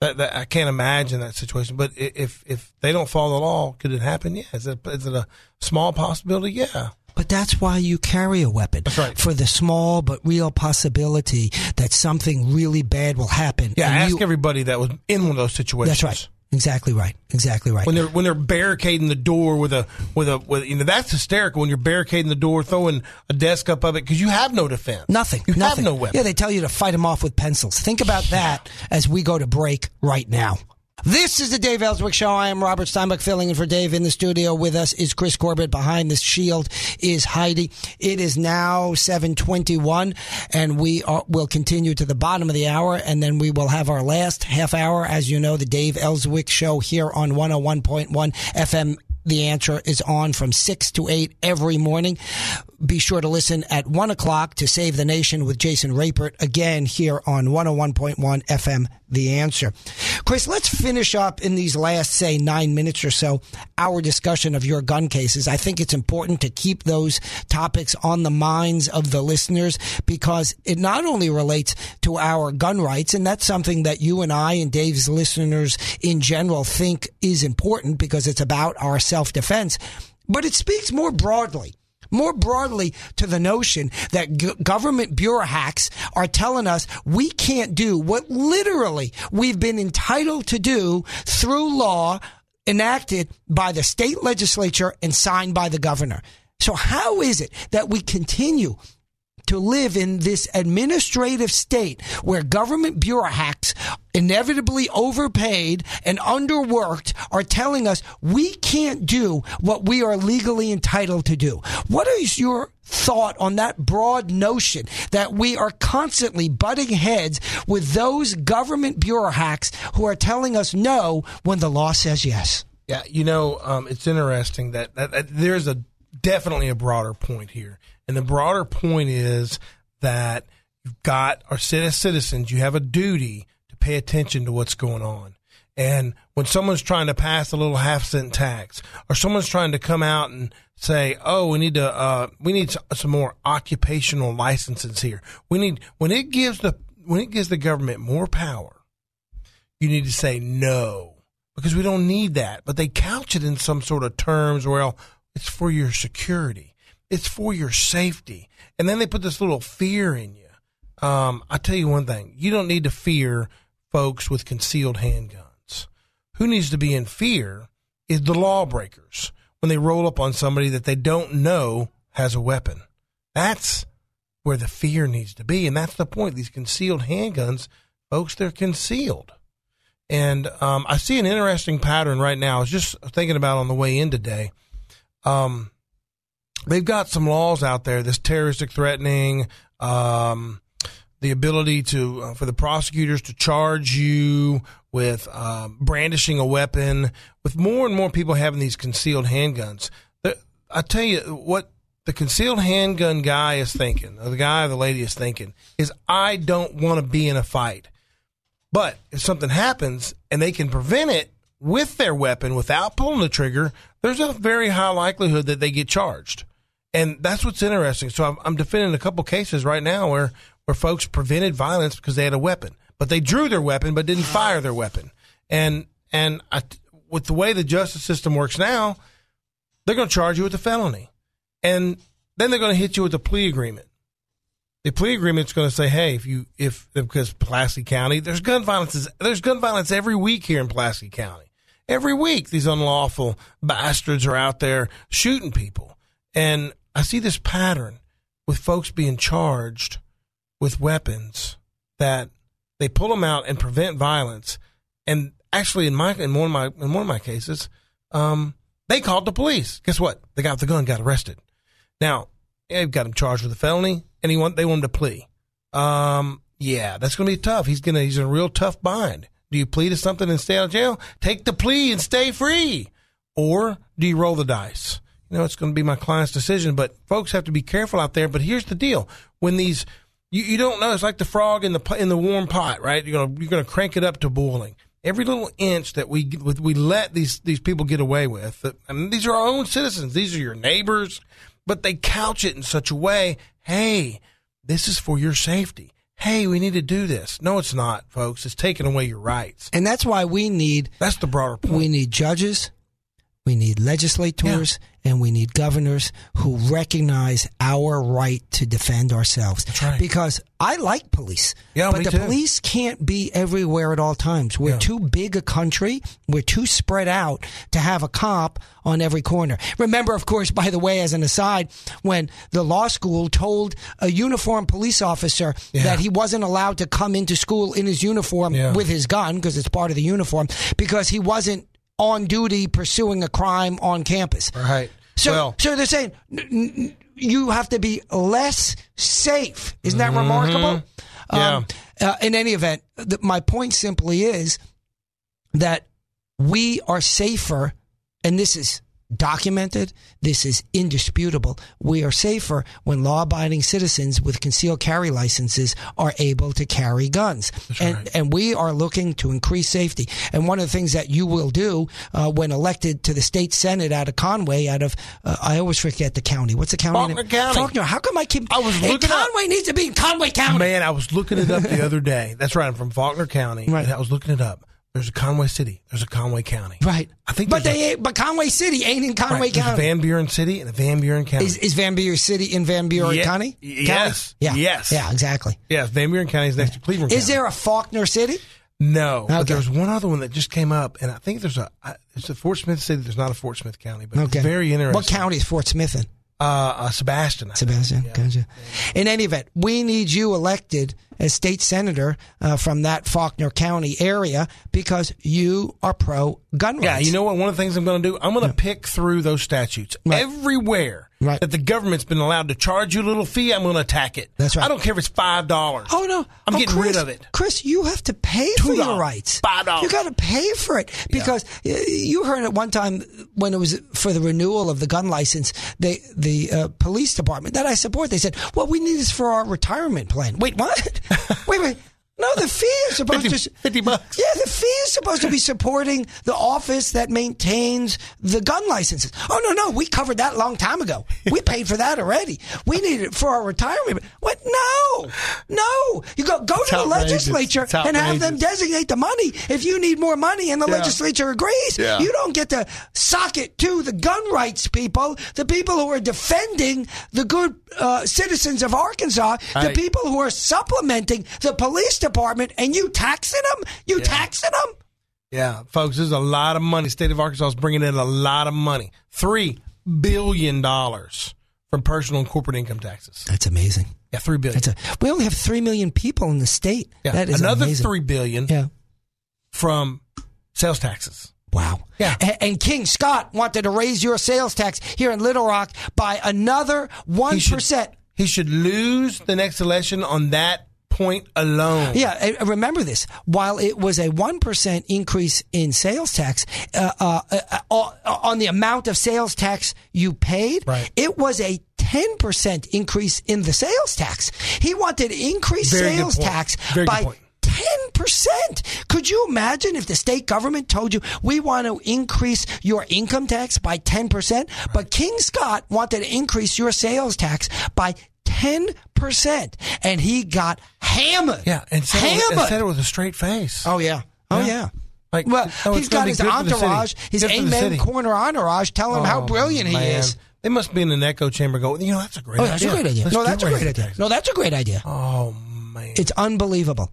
Speaker 2: That, that I can't imagine that situation. But if if they don't follow the law, could it happen? Yeah. Is it is it a small possibility? Yeah.
Speaker 1: But that's why you carry a weapon.
Speaker 2: That's right.
Speaker 1: For the small but real possibility that something really bad will happen.
Speaker 2: Yeah, ask you, everybody that was in one of those situations.
Speaker 1: That's right. Exactly right. Exactly right.
Speaker 2: When they're when they're barricading the door with a with a with you know that's hysterical when you're barricading the door, throwing a desk up of it because you have no defense.
Speaker 1: Nothing.
Speaker 2: You
Speaker 1: nothing.
Speaker 2: have no weapon.
Speaker 1: Yeah, they tell you to fight them off with pencils. Think about that as we go to break right now. This is the Dave Elswick Show. I am Robert Steinbuch filling in for Dave. In the studio with us is Chris Corbitt. Behind the shield is Heidi. It is now 721 and we are, will continue to the bottom of the hour and then we will have our last half hour. As you know, the Dave Elswick Show here on 101.1 FM the answer is on from 6 to 8 every morning. Be sure to listen at 1 o'clock to Save the Nation with Jason Rapert again here on 101.1 FM The Answer. Chris, let's finish up in these last, say, nine minutes or so, our discussion of your gun cases. I think it's important to keep those topics on the minds of the listeners because it not only relates to our gun rights, and that's something that you and I and Dave's listeners in general think is important because it's about our self defense, but it speaks more broadly more broadly to the notion that g- government bureau hacks are telling us we can't do what literally we've been entitled to do through law enacted by the state legislature and signed by the governor. So how is it that we continue to live in this administrative state where government bureau hacks inevitably overpaid and underworked are telling us we can't do what we are legally entitled to do. What is your thought on that broad notion that we are constantly butting heads with those government bureau hacks who are telling us no when the law says yes?
Speaker 2: Yeah, you know, um, it's interesting that, that, that there's a definitely a broader point here. And the broader point is that you've got, as citizens, you have a duty to pay attention to what's going on. And when someone's trying to pass a little half cent tax, or someone's trying to come out and say, "Oh, we need to, uh, we need some more occupational licenses here. We need when it gives the when it gives the government more power, you need to say no because we don't need that. But they couch it in some sort of terms. Well, it's for your security, it's for your safety, and then they put this little fear in you. Um, I tell you one thing: you don't need to fear folks with concealed handguns. Who needs to be in fear is the lawbreakers when they roll up on somebody that they don't know has a weapon. That's where the fear needs to be. And that's the point. These concealed handguns, folks, they're concealed. And um, I see an interesting pattern right now. I was just thinking about on the way in today. Um, they've got some laws out there, this terroristic threatening, um, the ability to uh, for the prosecutors to charge you with um, brandishing a weapon, with more and more people having these concealed handguns. I tell you what the concealed handgun guy is thinking, or the guy or the lady is thinking, is I don't want to be in a fight. But if something happens and they can prevent it with their weapon without pulling the trigger, there's a very high likelihood that they get charged. And that's what's interesting. So I'm, I'm defending a couple cases right now where, where folks prevented violence because they had a weapon, but they drew their weapon but didn't fire their weapon. And and I, with the way the justice system works now, they're going to charge you with a felony, and then they're going to hit you with a plea agreement. The plea agreement is going to say, "Hey, if you if because Pulaski County, there's gun violence. There's gun violence every week here in Pulaski County. Every week, these unlawful bastards are out there shooting people, and I see this pattern with folks being charged with weapons that they pull them out and prevent violence. And actually, in my in one of my in one of my cases, um, they called the police. Guess what? They got the gun, got arrested. Now they've got him charged with a felony, and he want they want him to plea. Um, yeah, that's going to be tough. He's gonna he's in a real tough bind. Do you plead to something and stay out of jail? Take the plea and stay free, or do you roll the dice? You know, it's going to be my client's decision, but folks have to be careful out there. But here's the deal: when these you, you don't know. It's like the frog in the in the warm pot, right? You're gonna you're gonna crank it up to boiling. Every little inch that we we let these these people get away with, I mean, these are our own citizens. These are your neighbors, but they couch it in such a way. Hey, this is for your safety. Hey, we need to do this. No, it's not, folks. It's taking away your rights.
Speaker 1: And that's why we need.
Speaker 2: That's the broader point.
Speaker 1: We need judges. We need legislators yeah. and we need governors who recognize our right to defend ourselves.
Speaker 2: That's right.
Speaker 1: Because I like police.
Speaker 2: Yeah,
Speaker 1: but the
Speaker 2: too.
Speaker 1: police can't be everywhere at all times. We're
Speaker 2: Yeah.
Speaker 1: too big a country. We're too spread out to have a cop on every corner. Remember, of course, by the way, as an aside, when the law school told a uniformed police officer
Speaker 2: Yeah.
Speaker 1: that he wasn't allowed to come into school in his uniform with his gun because it's part of the uniform because he wasn't on duty pursuing a crime on campus.
Speaker 2: Right.
Speaker 1: So,
Speaker 2: Well-
Speaker 1: so they're saying n- n- you have to be less safe. Isn't that remarkable?
Speaker 2: Mm-hmm. Yeah.
Speaker 1: Um, uh, in any event, th- my point simply is that we are safer, and this is documented. This is indisputable. We are safer when law-abiding citizens with concealed carry licenses are able to carry guns, and
Speaker 2: right.
Speaker 1: and we are looking to increase safety. And one of the things that you will do uh, when elected to the state senate out of Conway, out of uh, I always forget the county. What's the county?
Speaker 2: Faulkner
Speaker 1: name?
Speaker 2: County.
Speaker 1: Faulkner. How come I keep?
Speaker 2: I was looking up-
Speaker 1: Conway needs to be in Conway County.
Speaker 2: Man, I was looking it up the other day. That's right. I'm from Faulkner County.
Speaker 1: Right.
Speaker 2: And I was looking it up. There's a Conway City. There's a Conway County.
Speaker 1: Right.
Speaker 2: I think
Speaker 1: but they ain't, but Conway City ain't in Conway
Speaker 2: Right. There's a
Speaker 1: County.
Speaker 2: Van Buren City and a Van Buren County.
Speaker 1: is, is Van Buren City in Van Buren
Speaker 2: Ye-
Speaker 1: County?
Speaker 2: yes.
Speaker 1: County? Yeah.
Speaker 2: Yes.
Speaker 1: Yeah, exactly.
Speaker 2: yes, Van Buren County is next to Cleveland
Speaker 1: Is
Speaker 2: County.
Speaker 1: there a Faulkner City?
Speaker 2: No.
Speaker 1: Okay.
Speaker 2: But there's one other one that just came up, and I think there's a it's a Fort Smith City. There's not a Fort Smith County, but
Speaker 1: Okay.
Speaker 2: it's very interesting.
Speaker 1: What county is Fort Smith in?
Speaker 2: Uh, uh, Sebastian. I.
Speaker 1: Sebastian. Gotcha. In any event, we need you elected as state senator uh, from that Faulkner County area because you are pro gun rights.
Speaker 2: Yeah, you know what? One of the things I'm going to do, I'm going to pick through those statutes
Speaker 1: Right.
Speaker 2: everywhere
Speaker 1: Right.
Speaker 2: that the government's been allowed to charge you a little fee. I'm going to attack it.
Speaker 1: That's right.
Speaker 2: I don't care if it's five dollars.
Speaker 1: Oh no!
Speaker 2: I'm
Speaker 1: Oh,
Speaker 2: getting
Speaker 1: Chris,
Speaker 2: rid of it.
Speaker 1: Chris. You have to pay for your
Speaker 2: $2,
Speaker 1: rights.
Speaker 2: $5.
Speaker 1: You got to pay for it because uh, you heard at one time when it was for the renewal of the gun license, they the uh, police department that I support. They said, "Well, we need this for our retirement plan." Wait, what? wait, wait. No, the fee is supposed
Speaker 2: 50,
Speaker 1: to
Speaker 2: 50 bucks.
Speaker 1: Yeah, the fee is supposed to be supporting the office that maintains the gun licenses. Oh no, no, we covered that a long time ago. We paid for that already. We need it for our retirement. What? No, no. You go go
Speaker 2: It's
Speaker 1: to the legislature
Speaker 2: It's
Speaker 1: and have them designate the money if you need more money, and the
Speaker 2: Yeah.
Speaker 1: legislature agrees.
Speaker 2: Yeah.
Speaker 1: You don't get to sock it to the gun rights people, the people who are defending the good uh, citizens of Arkansas, the
Speaker 2: Right.
Speaker 1: people who are supplementing the police department, and you taxing them? You taxing them?
Speaker 2: Yeah, folks, there's a lot of money. State of Arkansas is bringing in a lot of money. $3 billion from personal and corporate income taxes.
Speaker 1: That's amazing.
Speaker 2: Yeah, $3 billion.
Speaker 1: A, we only have three million people in the state.
Speaker 2: yeah.
Speaker 1: That is
Speaker 2: Another
Speaker 1: amazing.
Speaker 2: 3 billion
Speaker 1: Yeah.
Speaker 2: from sales taxes.
Speaker 1: Wow.
Speaker 2: Yeah.
Speaker 1: A- And, King Scott wanted to raise your sales tax here in Little Rock by another one
Speaker 2: should- He should lose the next election on that point alone.
Speaker 1: Yeah, remember this. While it was a one percent increase in sales tax uh, uh, uh, uh, on the amount of sales tax you paid,
Speaker 2: Right.
Speaker 1: it was a ten percent increase in the sales tax. He wanted increased
Speaker 2: Very
Speaker 1: sales tax
Speaker 2: Very
Speaker 1: by 10%. Could you imagine if the state government told you, we want to increase your income tax by 10%, but King Scott wanted to increase your sales tax by 10%, and he got hammered.
Speaker 2: Yeah, and said, it, and said it with a straight face.
Speaker 1: oh, yeah. Oh,
Speaker 2: Yeah.
Speaker 1: yeah.
Speaker 2: Like,
Speaker 1: well,
Speaker 2: oh,
Speaker 1: he's got his
Speaker 2: good for the city.
Speaker 1: entourage, his amen corner entourage telling him how
Speaker 2: Oh,
Speaker 1: brilliant he is.
Speaker 2: They must be in an echo chamber going, you know, that's a great
Speaker 1: Oh,
Speaker 2: idea.
Speaker 1: that's a great idea.
Speaker 2: Let's
Speaker 1: No, that's a great idea.
Speaker 2: taxes.
Speaker 1: No, that's a great idea.
Speaker 2: Oh, man.
Speaker 1: It's unbelievable.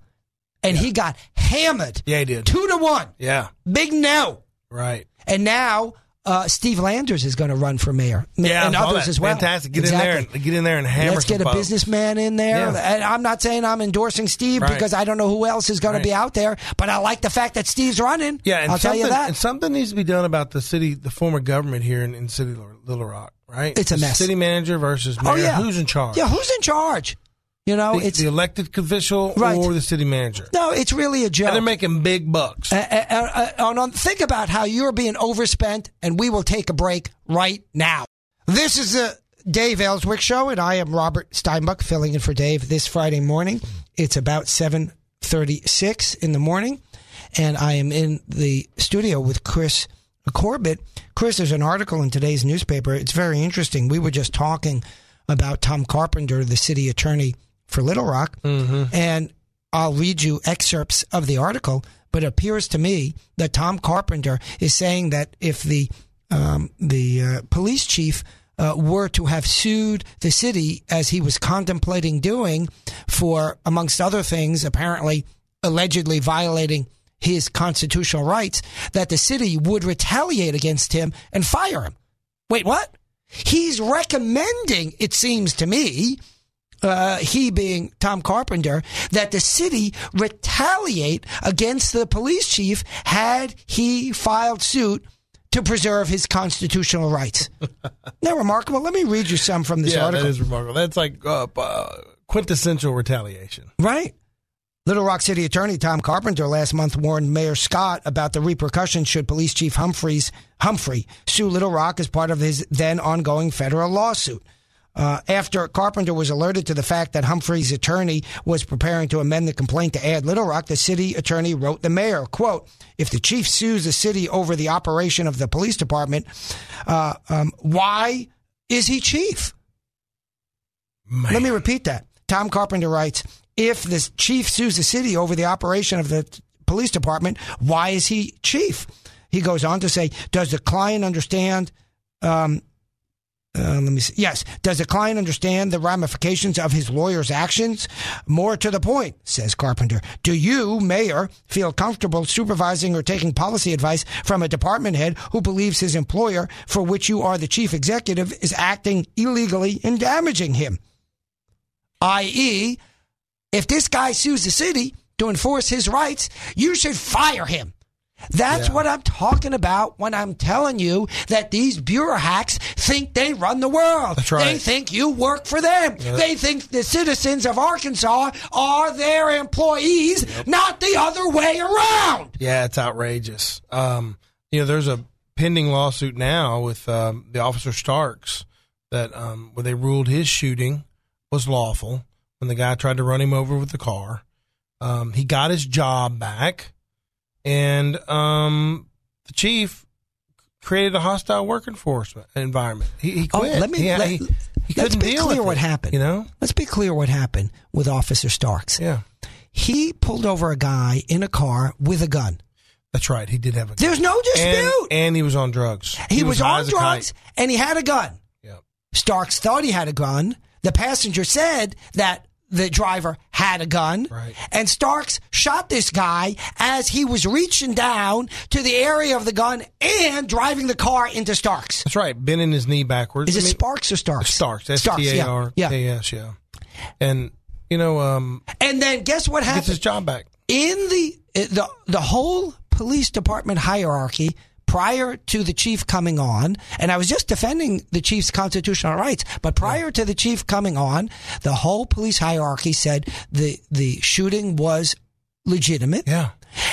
Speaker 1: And he got hammered.
Speaker 2: Yeah, he did.
Speaker 1: Two to one.
Speaker 2: yeah,
Speaker 1: Big no.
Speaker 2: right.
Speaker 1: And now uh, Steve Landers is going to run for mayor,
Speaker 2: Yeah,
Speaker 1: and others
Speaker 2: that.
Speaker 1: as well.
Speaker 2: Fantastic. Get
Speaker 1: Exactly.
Speaker 2: in there and get in there and hammer
Speaker 1: Let's get a
Speaker 2: folks.
Speaker 1: businessman in there.
Speaker 2: Yeah.
Speaker 1: And I'm not saying I'm endorsing Steve
Speaker 2: Right.
Speaker 1: because I don't know who else is going
Speaker 2: Right.
Speaker 1: to be out there, but I like the fact that Steve's running.
Speaker 2: Yeah, and
Speaker 1: I'll tell you that.
Speaker 2: And something needs to be done about the city, the former government here in, in City Little Rock, right?
Speaker 1: It's a mess.
Speaker 2: City manager versus mayor.
Speaker 1: oh yeah,
Speaker 2: Who's in charge?
Speaker 1: Yeah, who's in charge? You know,
Speaker 2: the,
Speaker 1: it's
Speaker 2: the elected official
Speaker 1: Right.
Speaker 2: or the city manager.
Speaker 1: no, it's really a joke.
Speaker 2: And they're making big bucks.
Speaker 1: Uh, uh, uh, uh, on- think about how you're being overspent, and we will take a break right now. This is the Dave Elswick Show, and I am Robert Steinbuch filling in for Dave this Friday morning. It's about 7.36 in the morning, and I am in the studio with Chris Corbitt. Chris, there's an article in today's newspaper. It's very interesting. We were just talking about Tom Carpenter, the city attorney for Little Rock, and I'll read you excerpts of the article. But it appears to me that Tom Carpenter is saying that if the um, the uh, police chief uh, were to have sued the city as he was contemplating doing for, amongst other things, apparently allegedly violating his constitutional rights, that the city would retaliate against him and fire him. Wait, what? He's recommending, it seems to me, uh, he being Tom Carpenter, that the city retaliate against the police chief had he filed suit to preserve his constitutional rights. Isn't remarkable? Let me read you some from this
Speaker 2: yeah,
Speaker 1: article.
Speaker 2: that is remarkable. That's like uh, uh, quintessential retaliation.
Speaker 1: Right. Little Rock City Attorney Tom Carpenter last month warned Mayor Scott about the repercussions should Police Chief Humphreys Humphrey sue Little Rock as part of his then ongoing federal lawsuit. Uh, after Carpenter was alerted to the fact that Humphrey's attorney was preparing to amend the complaint to add Little Rock, the city attorney wrote the mayor, quote, if the chief sues the city over the operation of the police department, uh, um, why is he chief?
Speaker 2: Man.
Speaker 1: Let me repeat that. Tom Carpenter writes, if the chief sues the city over the operation of the t- police department, why is he chief? He goes on to say, does the client understand, um, uh, let me see. Yes. Does the client understand the ramifications of his lawyer's actions? More to the point, says Carpenter. Do you, mayor, feel comfortable supervising or taking policy advice from a department head who believes his employer, for which you are the chief executive, is acting illegally and damaging him? I.e., if this guy sues the city to enforce his rights, you should fire him. That's what I'm talking about when I'm telling you that these bureau hacks think they run the world.
Speaker 2: That's right.
Speaker 1: They think you work for them. They think the citizens of Arkansas are their employees, not the other way around.
Speaker 2: Yeah, it's outrageous. Um, you know, there's a pending lawsuit now with um, the officer Starks that um, where they ruled his shooting was lawful when the guy tried to run him over with the car. Um, he got his job back, and um, the chief created a hostile work enforcement environment. He, he
Speaker 1: Oh,
Speaker 2: quit.
Speaker 1: let me-
Speaker 2: He,
Speaker 1: let-
Speaker 2: he, he
Speaker 1: let's
Speaker 2: couldn't
Speaker 1: be
Speaker 2: deal
Speaker 1: clear
Speaker 2: with
Speaker 1: what
Speaker 2: it,
Speaker 1: happened.
Speaker 2: You know?
Speaker 1: Let's be clear what happened with Officer Starks.
Speaker 2: Yeah,
Speaker 1: He pulled over a guy in a car with a gun.
Speaker 2: that's right. He did have a. Gun.
Speaker 1: There's no dispute.
Speaker 2: and, and he was on drugs.
Speaker 1: he, was,
Speaker 2: high
Speaker 1: on drugs and he had a gun.
Speaker 2: Yeah.
Speaker 1: Starks thought he had a gun. The passenger said that the driver had a gun.
Speaker 2: Right.
Speaker 1: And Starks shot this guy as he was reaching down to the area of the gun and driving the car into Starks.
Speaker 2: That's right. Bending his knee backwards.
Speaker 1: Is it
Speaker 2: I mean,
Speaker 1: Sparks or Starks?
Speaker 2: Starks.
Speaker 1: Starks, yeah. Yeah.
Speaker 2: K S. Yeah. And you know, um,
Speaker 1: And then guess what
Speaker 2: gets
Speaker 1: happened?
Speaker 2: his job back.
Speaker 1: in the the the whole police department hierarchy prior to the chief coming on and I was just defending the chief's constitutional rights but prior to the chief coming on the whole police hierarchy said the the shooting was legitimate
Speaker 2: Yeah.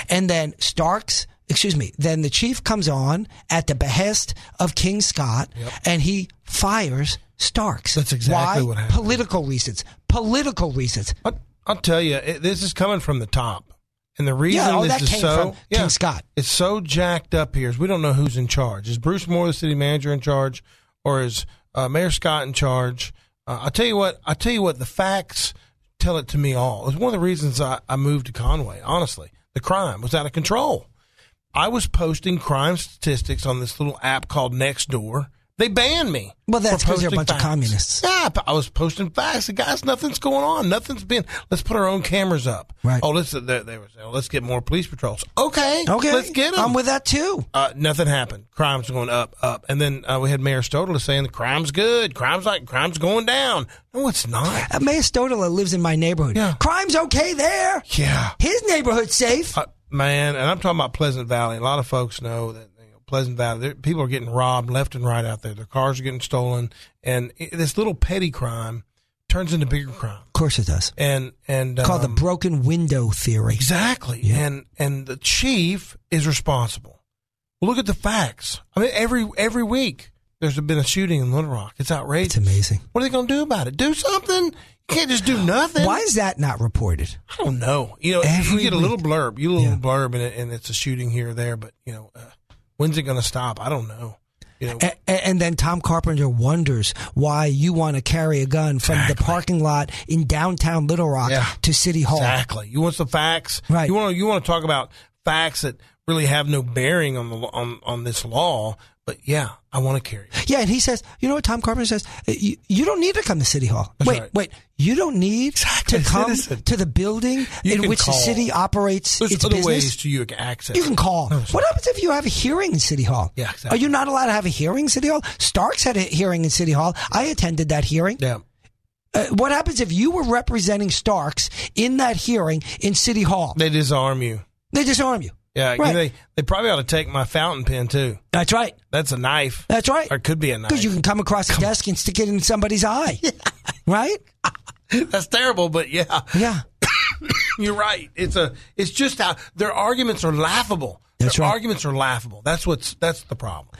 Speaker 1: and then Starks excuse me then the chief comes on at the behest of King Scott and he fires Starks
Speaker 2: That's exactly
Speaker 1: Why?
Speaker 2: what happened.
Speaker 1: political reasons political reasons
Speaker 2: I'll, I'll tell you, it, this is coming from the top, and the reason
Speaker 1: Yeah, oh,
Speaker 2: this is so
Speaker 1: from King Scott.
Speaker 2: it's so jacked up here is we don't know who's in charge. Is Bruce Moore the city manager in charge, or is uh, Mayor Scott in charge? Uh, I'll tell you what. I'll tell you what. The facts tell it to me all. It's one of the reasons I, I moved to Conway. Honestly, the crime was out of control. I was posting crime statistics on this little app called Nextdoor. They banned me.
Speaker 1: Well, that's because you're a bunch of communists.
Speaker 2: Yeah, I was posting facts. The guys, nothing's going on. Nothing's been. Let's put our own cameras up.
Speaker 1: Right.
Speaker 2: Oh, let's they, they were saying, let's get more police patrols. Okay.
Speaker 1: Okay,
Speaker 2: Let's get them.
Speaker 1: I'm with that too.
Speaker 2: Uh, nothing happened. Crime's going up, up, and then uh, we had Mayor Stodola saying the crime's good. Crime's like crime's going down. No, it's not.
Speaker 1: Uh, Mayor Stodola lives in my neighborhood.
Speaker 2: Yeah.
Speaker 1: Crime's okay there.
Speaker 2: Yeah.
Speaker 1: His neighborhood's safe.
Speaker 2: Uh, man, and I'm talking about Pleasant Valley. A lot of folks know that Pleasant Valley, there- people are getting robbed left and right out there. Their cars are getting stolen, and it, this little petty crime turns into bigger crime.
Speaker 1: Of course it does.
Speaker 2: And and
Speaker 1: Called
Speaker 2: um,
Speaker 1: the broken window theory.
Speaker 2: exactly. And and the chief is responsible. Look at the facts. I mean, every every week there's been a shooting in Little Rock. It's outrageous.
Speaker 1: It's amazing.
Speaker 2: What are they going to do about it? Do something. You can't just do nothing.
Speaker 1: Why is that not reported?
Speaker 2: I don't know. You know,
Speaker 1: Every
Speaker 2: you get a little blurb, you get a little
Speaker 1: Yeah.
Speaker 2: blurb, and, it, and it's a shooting here or there. But you know, uh, when's it going to stop? I don't know. You know,
Speaker 1: A- a- and then Tom Carpenter wonders why you want to carry a gun from the parking lot in downtown Little Rock
Speaker 2: Yeah.
Speaker 1: to City Hall.
Speaker 2: exactly. You want some facts?
Speaker 1: Right.
Speaker 2: You want to you want to talk about facts that really have no bearing on the on on this law. But yeah, I want to carry. it.
Speaker 1: Yeah, and he says, you know what Tom Carpenter says? You, you don't need to come to City Hall.
Speaker 2: That's
Speaker 1: wait,
Speaker 2: right.
Speaker 1: wait. You don't need
Speaker 2: Exactly,
Speaker 1: to come
Speaker 2: citizen.
Speaker 1: to the building
Speaker 2: You
Speaker 1: in which
Speaker 2: call.
Speaker 1: the city operates
Speaker 2: There's
Speaker 1: its
Speaker 2: other
Speaker 1: business.
Speaker 2: ways to you can access.
Speaker 1: You can call.
Speaker 2: No,
Speaker 1: What happens if you have a hearing in City Hall?
Speaker 2: Yeah, exactly.
Speaker 1: Are you not allowed to have a hearing in City Hall? Starks had a hearing in City Hall. I attended that hearing.
Speaker 2: Yeah.
Speaker 1: Uh, what happens if you were representing Starks in that hearing in City Hall?
Speaker 2: They disarm you.
Speaker 1: They disarm you.
Speaker 2: Yeah,
Speaker 1: Right.
Speaker 2: they they probably ought to take my fountain pen too.
Speaker 1: That's right.
Speaker 2: That's a knife.
Speaker 1: That's right.
Speaker 2: Or it could be a knife.
Speaker 1: Because you can come across the desk and stick it in somebody's eye. Right?
Speaker 2: That's terrible, but yeah,
Speaker 1: Yeah.
Speaker 2: you're right. It's a it's just how their arguments are laughable.
Speaker 1: That's
Speaker 2: their
Speaker 1: right.
Speaker 2: arguments are laughable. That's what's that's the problem.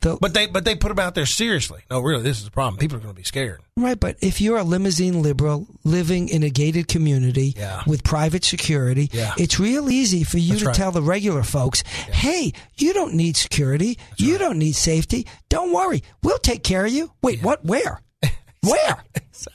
Speaker 1: The-
Speaker 2: But they but they put them out there seriously. No, really, this is a problem. People are going to be scared.
Speaker 1: Right, but if you're a limousine liberal living in a gated community
Speaker 2: Yeah.
Speaker 1: with private security,
Speaker 2: Yeah.
Speaker 1: it's real easy for you
Speaker 2: That's
Speaker 1: to
Speaker 2: right.
Speaker 1: tell the regular folks, hey, you don't need security. you don't need safety. Don't worry. We'll take care of you. Wait, what? Where? Where?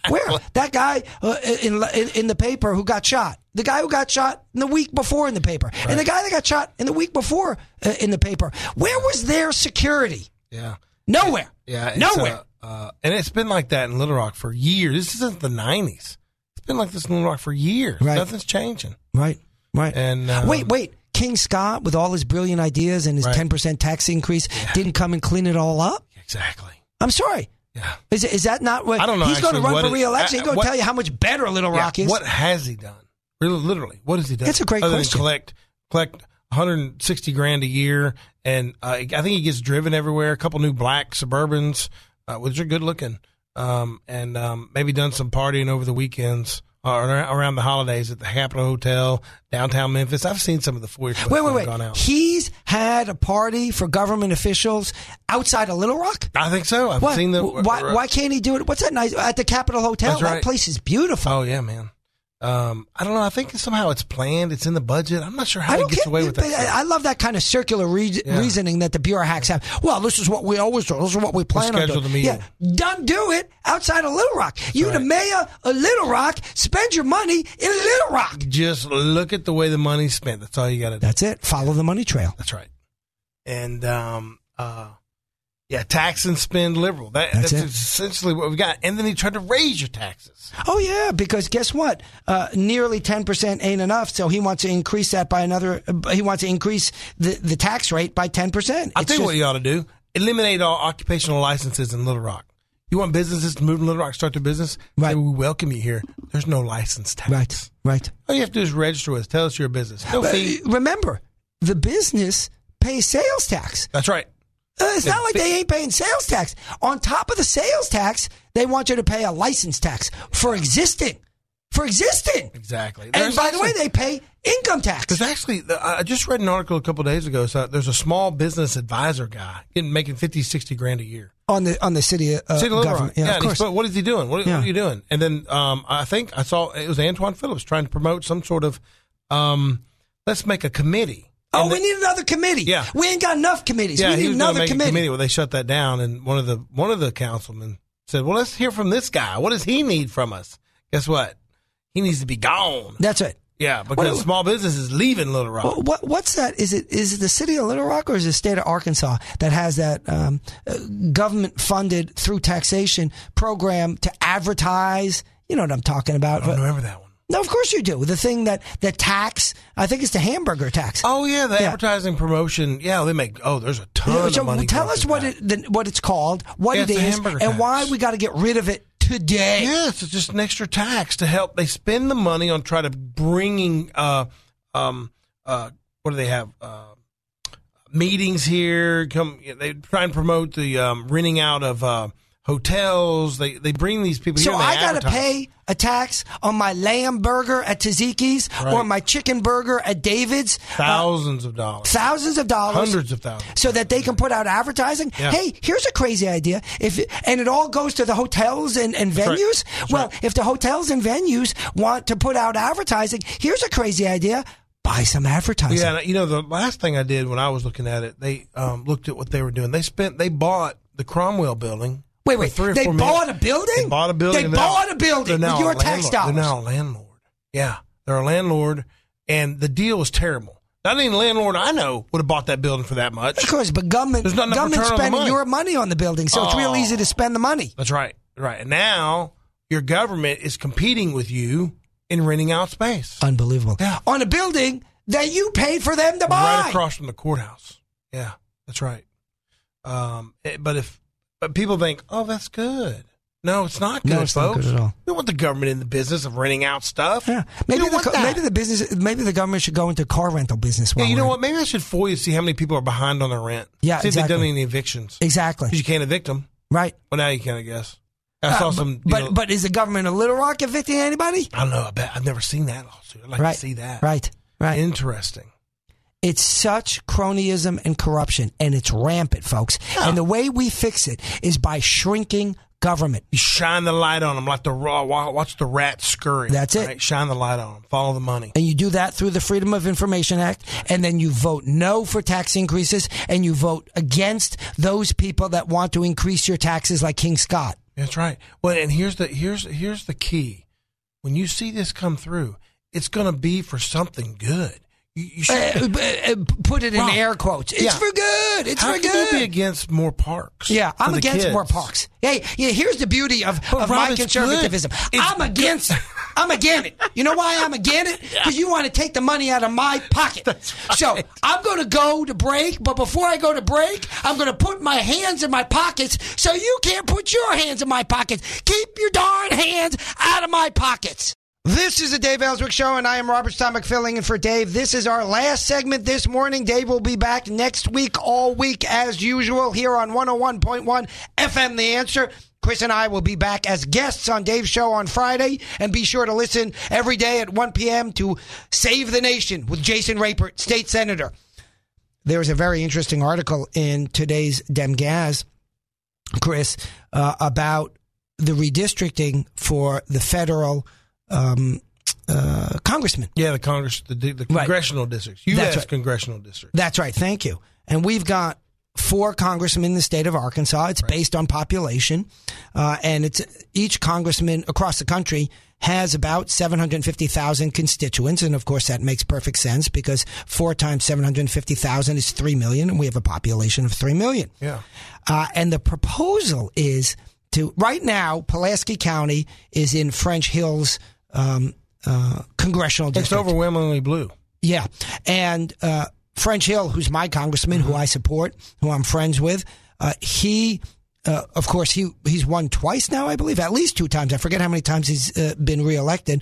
Speaker 1: Where? That guy uh, in, in in the paper who got shot. The guy who got shot in the week before in the paper. And the guy that got shot in the week before uh, in the paper. Where was their security?
Speaker 2: Yeah,
Speaker 1: Nowhere.
Speaker 2: yeah, it's,
Speaker 1: Nowhere.
Speaker 2: Uh, uh, and it's been like that in Little Rock for years. This isn't the '90s. It's been like this in Little Rock for years.
Speaker 1: Right.
Speaker 2: Nothing's changing.
Speaker 1: Right. Right.
Speaker 2: And, um,
Speaker 1: wait, wait. King Scott, with all his brilliant ideas and his
Speaker 2: Right.
Speaker 1: ten percent tax increase, didn't come and clean it all up.
Speaker 2: Exactly.
Speaker 1: I'm sorry.
Speaker 2: Yeah.
Speaker 1: Is is that not what
Speaker 2: I don't know
Speaker 1: He's going to run for re-election.
Speaker 2: uh,
Speaker 1: He's going to tell you how much better Little Rock
Speaker 2: Yeah,
Speaker 1: is.
Speaker 2: What has he done? Really, literally, what has he done?
Speaker 1: That's a great
Speaker 2: Other
Speaker 1: question.
Speaker 2: Than collect collect 160 grand a year, and uh, I think he gets driven everywhere. A couple new black Suburbans, uh, which are good looking, um, and um, maybe done some partying over the weekends. Or around the holidays at the Capitol Hotel, downtown Memphis. I've seen some of the foyer
Speaker 1: Wait, wait, wait.
Speaker 2: gone out.
Speaker 1: He's had a party for government officials outside of Little Rock.
Speaker 2: I think so. I've
Speaker 1: What?
Speaker 2: seen the.
Speaker 1: why, why can't he do it? What's that nice at the Capitol Hotel?
Speaker 2: That's
Speaker 1: That place is beautiful.
Speaker 2: Oh yeah, man. Um, I don't know. I think somehow it's planned. It's in the budget. I'm not sure how
Speaker 1: it
Speaker 2: gets
Speaker 1: get,
Speaker 2: away with that.
Speaker 1: I, love that kind of circular re-
Speaker 2: Yeah.
Speaker 1: reasoning that the bureau hacks have. Well, this is what we always do. This is what we plan on
Speaker 2: schedule
Speaker 1: doing.
Speaker 2: the meeting.
Speaker 1: Yeah, don't do it outside of Little Rock. you, the mayor of Little Rock, spend your money in Little Rock.
Speaker 2: Just look at the way the money's spent. That's all you got to do.
Speaker 1: That's it. Follow the money trail.
Speaker 2: That's right. And um, uh, yeah, tax and spend liberal. That,
Speaker 1: That's
Speaker 2: that's essentially what we got. And then he tried to raise your taxes.
Speaker 1: Oh yeah, because guess what? Uh, nearly ten percent ain't enough, so he wants to increase that by another. Uh, he wants to increase the, the tax rate by ten percent.
Speaker 2: I think what you ought to do: eliminate all occupational licenses in Little Rock. You want businesses to move to Little Rock, start their business?
Speaker 1: Right.
Speaker 2: Say, we welcome you here. There's no license tax.
Speaker 1: Right, right.
Speaker 2: All you have to do is register with us. Tell us you're business. No
Speaker 1: But
Speaker 2: fee.
Speaker 1: remember, the business pays sales tax.
Speaker 2: That's right.
Speaker 1: Uh, it's not like they ain't paying sales tax. On top of the sales tax, they want you to pay a license tax for existing. For existing.
Speaker 2: Exactly.
Speaker 1: And
Speaker 2: There's
Speaker 1: by the way, they pay income tax.
Speaker 2: There's actually, I just read an article a couple days ago. So there's a small business advisor guy getting making 50, 60 grand a year.
Speaker 1: on the on the city, uh,
Speaker 2: City of
Speaker 1: government. Yeah,
Speaker 2: Yeah,
Speaker 1: of course.
Speaker 2: but what is he doing? What,
Speaker 1: Yeah.
Speaker 2: what are you doing? And then um, I think I saw it was Antwan Phillips trying to promote some sort of um, let's make a committee.
Speaker 1: Oh,
Speaker 2: And
Speaker 1: we need another committee.
Speaker 2: Yeah.
Speaker 1: we ain't got enough committees.
Speaker 2: yeah,
Speaker 1: we
Speaker 2: he
Speaker 1: need
Speaker 2: was
Speaker 1: another
Speaker 2: make
Speaker 1: committee.
Speaker 2: a committee where they shut that down. And one of the one of the councilmen said, "Well, let's hear from this guy. What does he need from us? Guess what? He needs to be gone.
Speaker 1: That's it.
Speaker 2: Yeah, because
Speaker 1: What-
Speaker 2: small business is leaving Little Rock.
Speaker 1: Well, What what's that? Is it is it the city of Little Rock or is it the state of Arkansas that has that um, government funded through taxation program to advertise? You know what I'm talking about.
Speaker 2: I don't remember that one.
Speaker 1: No, of course you do. The thing that the tax, I think it's the hamburger tax.
Speaker 2: Oh yeah, the
Speaker 1: Yeah.
Speaker 2: advertising promotion. Yeah, they make. Oh, there's a ton
Speaker 1: Yeah,
Speaker 2: of
Speaker 1: so
Speaker 2: money.
Speaker 1: tell us what it the, what it's called, what
Speaker 2: Yeah, the hamburger
Speaker 1: and
Speaker 2: tax.
Speaker 1: why we got to get rid of it today.
Speaker 2: Yes, it's just an extra tax to help. They spend the money on try to bringing, uh, um, uh, what do they have? Uh, meetings here. Come, they try and promote the um, renting out of uh, hotels. They they bring these people.
Speaker 1: So I got to pay a tax on my lamb burger at Taziki's or my chicken burger at David's. uh,
Speaker 2: thousands of dollars,
Speaker 1: thousands of dollars.
Speaker 2: hundreds of thousands.
Speaker 1: so that they can put out advertising.
Speaker 2: Yeah.
Speaker 1: Hey, here's a crazy idea. If and it all goes to the hotels and, and
Speaker 2: right.
Speaker 1: venues.
Speaker 2: That's
Speaker 1: well,
Speaker 2: right.
Speaker 1: if the hotels and venues want to put out advertising, here's a crazy idea. Buy some advertising.
Speaker 2: Yeah, you know the last thing I did when I was looking at it, they um, looked at what they were doing. They spent, they bought the Cromwell building.
Speaker 1: Wait, wait.
Speaker 2: three or
Speaker 1: They bought a building?
Speaker 2: They bought a building.
Speaker 1: They bought a building with your
Speaker 2: a
Speaker 1: tax dollars.
Speaker 2: They're now a landlord. Yeah, they're a landlord, and the deal was terrible. Not any landlord I know would have bought that building for that much.
Speaker 1: Of course, but government
Speaker 2: There's
Speaker 1: government
Speaker 2: return
Speaker 1: spending
Speaker 2: money.
Speaker 1: your money on the building, so it's real
Speaker 2: Oh.
Speaker 1: easy to spend the money.
Speaker 2: That's right, right. And now your government is competing with you in renting out space
Speaker 1: Unbelievable.
Speaker 2: Yeah.
Speaker 1: On a building that you paid for them to buy.
Speaker 2: right across from the courthouse. Yeah, that's right. Um, eh, but if but people think, oh, that's good. No, it's not good,
Speaker 1: No, it's not
Speaker 2: folks.
Speaker 1: good at all.
Speaker 2: We don't want the government in the business of renting out stuff.
Speaker 1: Yeah, maybe the,
Speaker 2: want
Speaker 1: co-
Speaker 2: that.
Speaker 1: maybe the business, maybe the government should go into car rental business.
Speaker 2: Yeah, you know what? Maybe I should FOIA see how many people are behind on their rent.
Speaker 1: Yeah,
Speaker 2: see if they've done any evictions.
Speaker 1: Exactly.
Speaker 2: Because you can't evict them.
Speaker 1: Right.
Speaker 2: Well, now you can, I guess. I
Speaker 1: Uh,
Speaker 2: saw
Speaker 1: but-
Speaker 2: some.
Speaker 1: but
Speaker 2: know-
Speaker 1: but is the government of Little Rock evicting anybody?
Speaker 2: I don't know. I bet I've never seen that lawsuit. I'd like
Speaker 1: right.
Speaker 2: to see that.
Speaker 1: Right. Right.
Speaker 2: Interesting.
Speaker 1: It's such cronyism and corruption, and it's rampant, folks. And the way we fix it is by shrinking government.
Speaker 2: You shine the light on them like the raw. Watch the rat scurry.
Speaker 1: That's it.
Speaker 2: right? Shine the light on them. Follow the money.
Speaker 1: And you do that through the Freedom of Information Act, and then you vote no for tax increases, and you vote against those people that want to increase your taxes, like King Scott.
Speaker 2: That's right. Well, and here's the here's here's the key. When you see this come through, it's going to be for something good. You, you should.
Speaker 1: Uh, put it in
Speaker 2: Rob,
Speaker 1: air quotes. It's
Speaker 2: yeah.
Speaker 1: for good. It's
Speaker 2: how
Speaker 1: for good.
Speaker 2: you be against more parks?
Speaker 1: Yeah, I'm against
Speaker 2: kids?
Speaker 1: more parks. Hey, yeah, here's the beauty of,
Speaker 2: But
Speaker 1: of
Speaker 2: Rob,
Speaker 1: my conservatism. I'm against I'm against it. You know why I'm against it? Because you want to take the money out of my pocket. So I'm going to go to break, but before I go to break, I'm going to put my hands in my pockets so you can't put your hands in my pockets. Keep your darn hands out of my pockets. This is the Dave Elswick Show, and I am Robert Steinbuch filling in for Dave. This is our last segment this morning. Dave will be back next week, all week as usual, here on 101.1 FM The Answer. Chris and I will be back as guests on Dave's show on Friday, and be sure to listen every day at 1 p.m. to Save the Nation with Jason Rapert, state senator. There's a very interesting article in today's Demgaz, Chris, uh, about the redistricting for the federal um, uh, congressmen.
Speaker 2: Yeah, the Congress, the, the
Speaker 1: Right.
Speaker 2: congressional districts, U.S.
Speaker 1: That's right.
Speaker 2: congressional districts.
Speaker 1: That's right. Thank you. And we've got four congressmen in the state of Arkansas. It's based on population, uh, and it's each congressman across the country has about 750,000 constituents. And of course, that makes perfect sense because four times 750,000 is 3 million, and we have a population of 3 million.
Speaker 2: Yeah.
Speaker 1: Uh, and the proposal is to right now, Pulaski County is in French Hill's um, uh, congressional
Speaker 2: It's
Speaker 1: district.
Speaker 2: overwhelmingly blue.
Speaker 1: Yeah. And uh, French Hill, who's my congressman, who I support, who I'm friends with, uh, he. Uh, of course, he he's won twice now, I believe, at least two times. I forget how many times he's uh, been reelected,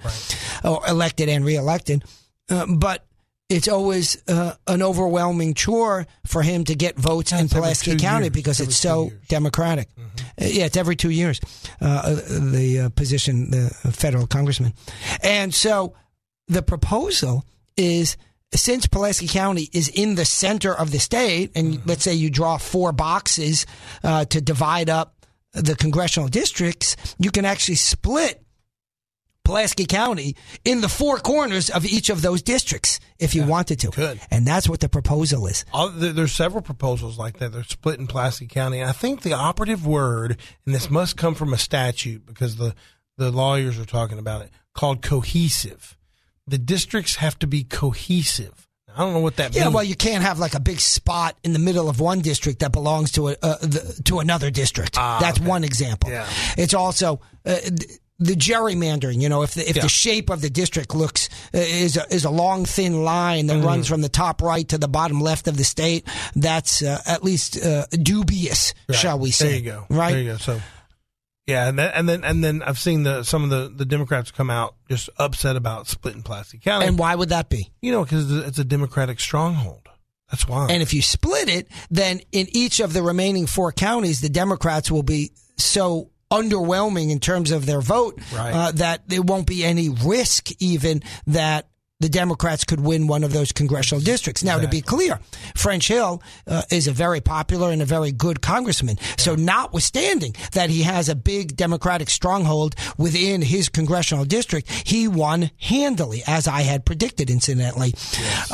Speaker 1: or elected and reelected. Uh, but it's always uh, an overwhelming chore for him to get votes in Pulaski County
Speaker 2: years.
Speaker 1: because
Speaker 2: Every
Speaker 1: it's so
Speaker 2: years. Mm-hmm.
Speaker 1: democratic. Uh, yeah, it's every two years. Uh, uh, the uh, position, the federal congressman, and so the proposal is since Pulaski County is in the center of the state, and
Speaker 2: Mm-hmm.
Speaker 1: let's say you draw four boxes uh, to divide up the congressional districts, you can actually split Pulaski County in the four corners of each of those districts if you wanted to.
Speaker 2: could.
Speaker 1: And that's what the proposal is.
Speaker 2: All, there's several proposals like that. They're split in Pulaski County. I think the operative word, and this must come from a statute because the, the lawyers are talking about it, called cohesive. The districts have to be cohesive. I don't know what that
Speaker 1: Yeah,
Speaker 2: means.
Speaker 1: well, you can't have like a big spot in the middle of one district that belongs to a uh, the, to another district. That's one example.
Speaker 2: Yeah.
Speaker 1: It's also uh, the gerrymandering. You know, if the, if
Speaker 2: Yeah.
Speaker 1: the shape of the district looks uh, is a, is a long thin line
Speaker 2: Mm-hmm.
Speaker 1: that runs from the top right to the bottom left of the state, that's uh, at least uh, dubious,
Speaker 2: Right.
Speaker 1: shall we say?
Speaker 2: There you go.
Speaker 1: Right.
Speaker 2: There you go. So, yeah, and then and then and then I've seen the some of the the Democrats come out just upset about splitting Pulaski County.
Speaker 1: And why would that be?
Speaker 2: you know, because it's a Democratic stronghold. That's why.
Speaker 1: And if you split it, then in each of the remaining four counties, the Democrats will be so underwhelming in terms of their vote
Speaker 2: Right.
Speaker 1: uh, that there won't be any risk even that the Democrats could win one of those congressional districts. Now, to be clear, French Hill uh, is a very popular and a very good congressman. So, notwithstanding that he has a big Democratic stronghold within his congressional district, he won handily, as I had predicted, incidentally.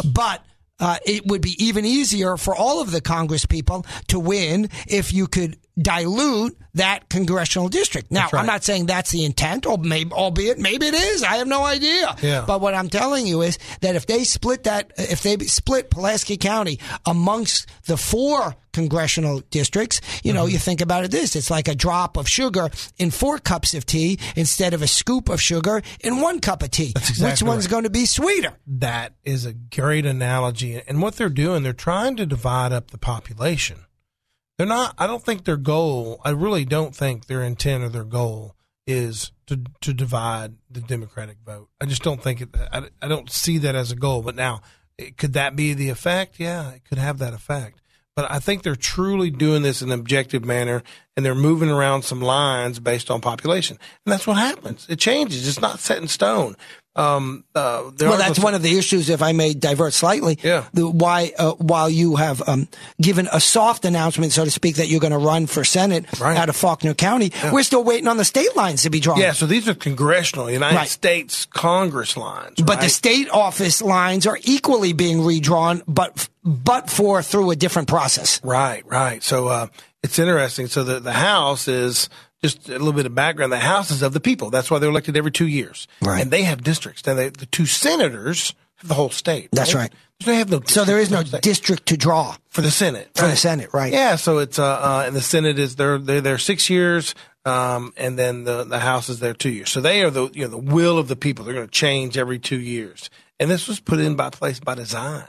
Speaker 1: But uh, it would be even easier for all of the Congress people to win if you could dilute that congressional district. Now,
Speaker 2: right.
Speaker 1: I'm not saying that's the intent, or maybe, albeit maybe it is. I have no idea.
Speaker 2: Yeah.
Speaker 1: But what I'm telling you is that if they split that, if they split Pulaski County amongst the four congressional districts, you
Speaker 2: Mm-hmm.
Speaker 1: know, you think about it this, it's like a drop of sugar in four cups of tea instead of a scoop of sugar in one cup of tea. Which
Speaker 2: exactly
Speaker 1: one's
Speaker 2: right.
Speaker 1: going to be sweeter?
Speaker 2: That is a great analogy. And what they're doing, they're trying to divide up the population. They're not, I don't think their goal, I really don't think their intent or their goal is to, to divide the Democratic vote. I just don't think it, I, I don't see that as a goal. But now, it- could that be the effect? Yeah, it could have that effect. But I think they're truly doing this in an objective manner and they're moving around some lines based on population. And that's what happens. It changes. It's not set in stone. Um, uh,
Speaker 1: Well, that's one of the issues, if I may divert slightly.
Speaker 2: Yeah.
Speaker 1: The, why, uh, while you have um, given a soft announcement, so to speak, that you're going to run for Senate
Speaker 2: Right.
Speaker 1: out of Faulkner County, we're still waiting on the state lines to be drawn.
Speaker 2: Yeah, so these are congressional United
Speaker 1: Right.
Speaker 2: States Congress lines.
Speaker 1: But the state office lines are equally being redrawn, but but for through a different process.
Speaker 2: right, right. So uh, it's interesting. So the the House is just a little bit of background. The House is of the people. That's why they're elected every two years,
Speaker 1: Right.
Speaker 2: And they have districts. Now they, the two senators have the whole state.
Speaker 1: That's right.
Speaker 2: They have no.
Speaker 1: So there is no
Speaker 2: district
Speaker 1: district to draw.
Speaker 2: for the Senate.
Speaker 1: For the Senate, right.
Speaker 2: Yeah, so it's uh, uh and the Senate is there they're there six years, um, and then the the House is there two years. So they are the you know the will of the people. They're going to change every two years, and this was put in by place by design,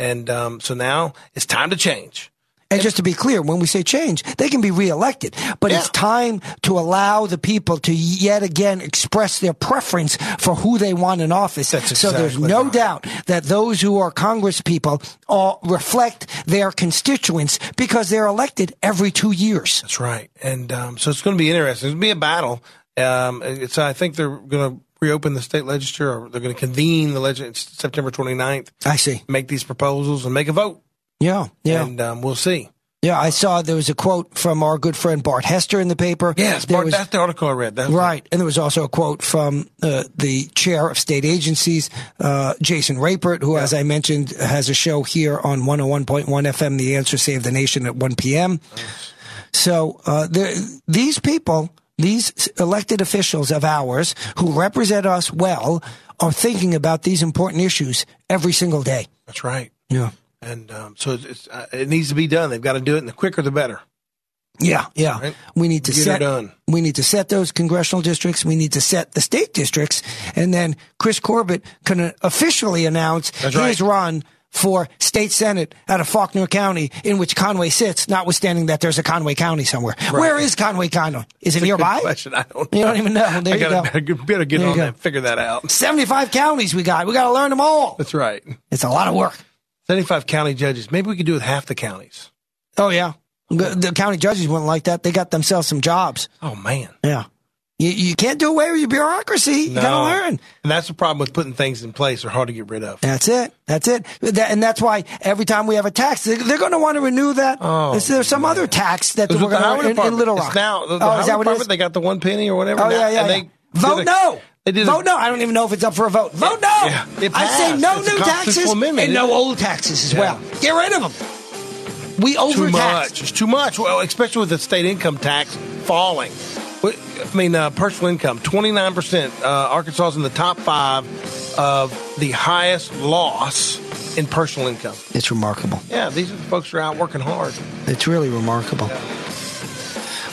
Speaker 2: and um, so now it's time to change.
Speaker 1: And just to be clear, when we say change, they can be reelected. But it's time to allow the people to yet again express their preference for who they want in office.
Speaker 2: That's
Speaker 1: so there's no
Speaker 2: right.
Speaker 1: doubt that those who are Congress people all reflect their constituents because they're elected every two years.
Speaker 2: That's right, and um, so it's going to be interesting. It's going to be a battle. Um, it's I think they're going to reopen the state legislature, or they're going to convene the legislature September 29th,
Speaker 1: I see.
Speaker 2: make these proposals and make a vote.
Speaker 1: Yeah, yeah.
Speaker 2: and um, we'll see.
Speaker 1: Yeah, I saw there was a quote from our good friend Bart Hester in the paper.
Speaker 2: Yes, Bart,
Speaker 1: was-
Speaker 2: that's the article I read. That's
Speaker 1: Right. And there was also a quote from uh, the chair of state agencies, uh, Jason Rapert, who, as I mentioned, has a show here on 101.1 FM, The Answer Save the Nation at 1 p.m. So uh, these people, these elected officials of ours who represent us well, are thinking about these important issues every single day.
Speaker 2: That's right.
Speaker 1: Yeah.
Speaker 2: And um, so uh, it needs to be done. They've got to do it, and the quicker the better.
Speaker 1: Yeah, yeah.
Speaker 2: Right.
Speaker 1: We need to
Speaker 2: Get it
Speaker 1: set
Speaker 2: done.
Speaker 1: we need to set those congressional districts. We need to set the state districts, and then Chris Corbitt can officially announce
Speaker 2: That's
Speaker 1: his
Speaker 2: right.
Speaker 1: run for state senate out of Faulkner County, in which Conway sits. Notwithstanding that there's a Conway County somewhere. Where is Conway County? Is it nearby?
Speaker 2: Question. I don't.
Speaker 1: You don't even know. There
Speaker 2: I
Speaker 1: you
Speaker 2: gotta,
Speaker 1: go.
Speaker 2: better, get
Speaker 1: There
Speaker 2: on that. and Figure that out.
Speaker 1: Seventy-five counties we got. We got to learn them all.
Speaker 2: That's right.
Speaker 1: It's a lot of work.
Speaker 2: Seventy-five county judges. Maybe we could do it with half the counties.
Speaker 1: Oh yeah, the, the county judges wouldn't like that. They got themselves some jobs.
Speaker 2: Oh man.
Speaker 1: Yeah. You, you can't do away with your bureaucracy. You got to learn.
Speaker 2: And that's the problem with putting things in place. They're hard to get rid of.
Speaker 1: That's it. That's it. That, and that's why every time we have a tax, they- they're going to want to renew that.
Speaker 2: Oh,
Speaker 1: Is there some other tax that we're going to in, in Little
Speaker 2: it's
Speaker 1: Rock?
Speaker 2: now the, the
Speaker 1: oh, is that what it is?
Speaker 2: They got the one penny or whatever.
Speaker 1: Oh
Speaker 2: now,
Speaker 1: yeah, yeah.
Speaker 2: and
Speaker 1: yeah.
Speaker 2: They
Speaker 1: Vote
Speaker 2: a-
Speaker 1: no.
Speaker 2: They did a-
Speaker 1: vote no. I don't even know if it's up for a vote. Vote no.
Speaker 2: Yeah,
Speaker 1: I say no
Speaker 2: It's
Speaker 1: new taxes
Speaker 2: amendment,
Speaker 1: and no old taxes as
Speaker 2: Yeah.
Speaker 1: well. Get rid of them. We
Speaker 2: too
Speaker 1: overtax.
Speaker 2: much. It's too much. Well, especially with the state income tax falling. I mean, uh, personal income, 29%. Uh, Arkansas is in the top five of the highest loss in personal income.
Speaker 1: It's remarkable.
Speaker 2: Yeah, these are the folks who are out working hard.
Speaker 1: It's really remarkable.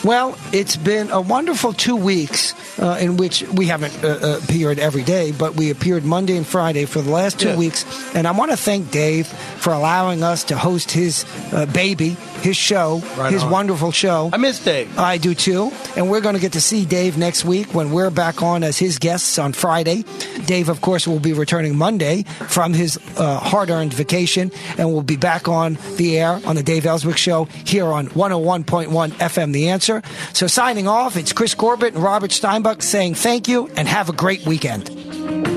Speaker 1: Well, it's been a wonderful two weeks uh, in which we haven't uh, uh, appeared every day, but we appeared Monday and Friday for the last two
Speaker 2: Yeah.
Speaker 1: weeks. And I want to thank Dave for allowing us to host his uh, baby, his show,
Speaker 2: Right
Speaker 1: his
Speaker 2: on.
Speaker 1: wonderful show.
Speaker 2: I miss Dave.
Speaker 1: I do too. And we're going to get to see Dave next week when we're back on as his guests on Friday. Dave, of course, will be returning Monday from his uh, hard earned vacation and will be back on the air on the Dave Elswick Show here on 101.1 FM The Answer. So signing off, it's Chris Corbitt and Robert Steinbuch saying thank you and have a great weekend.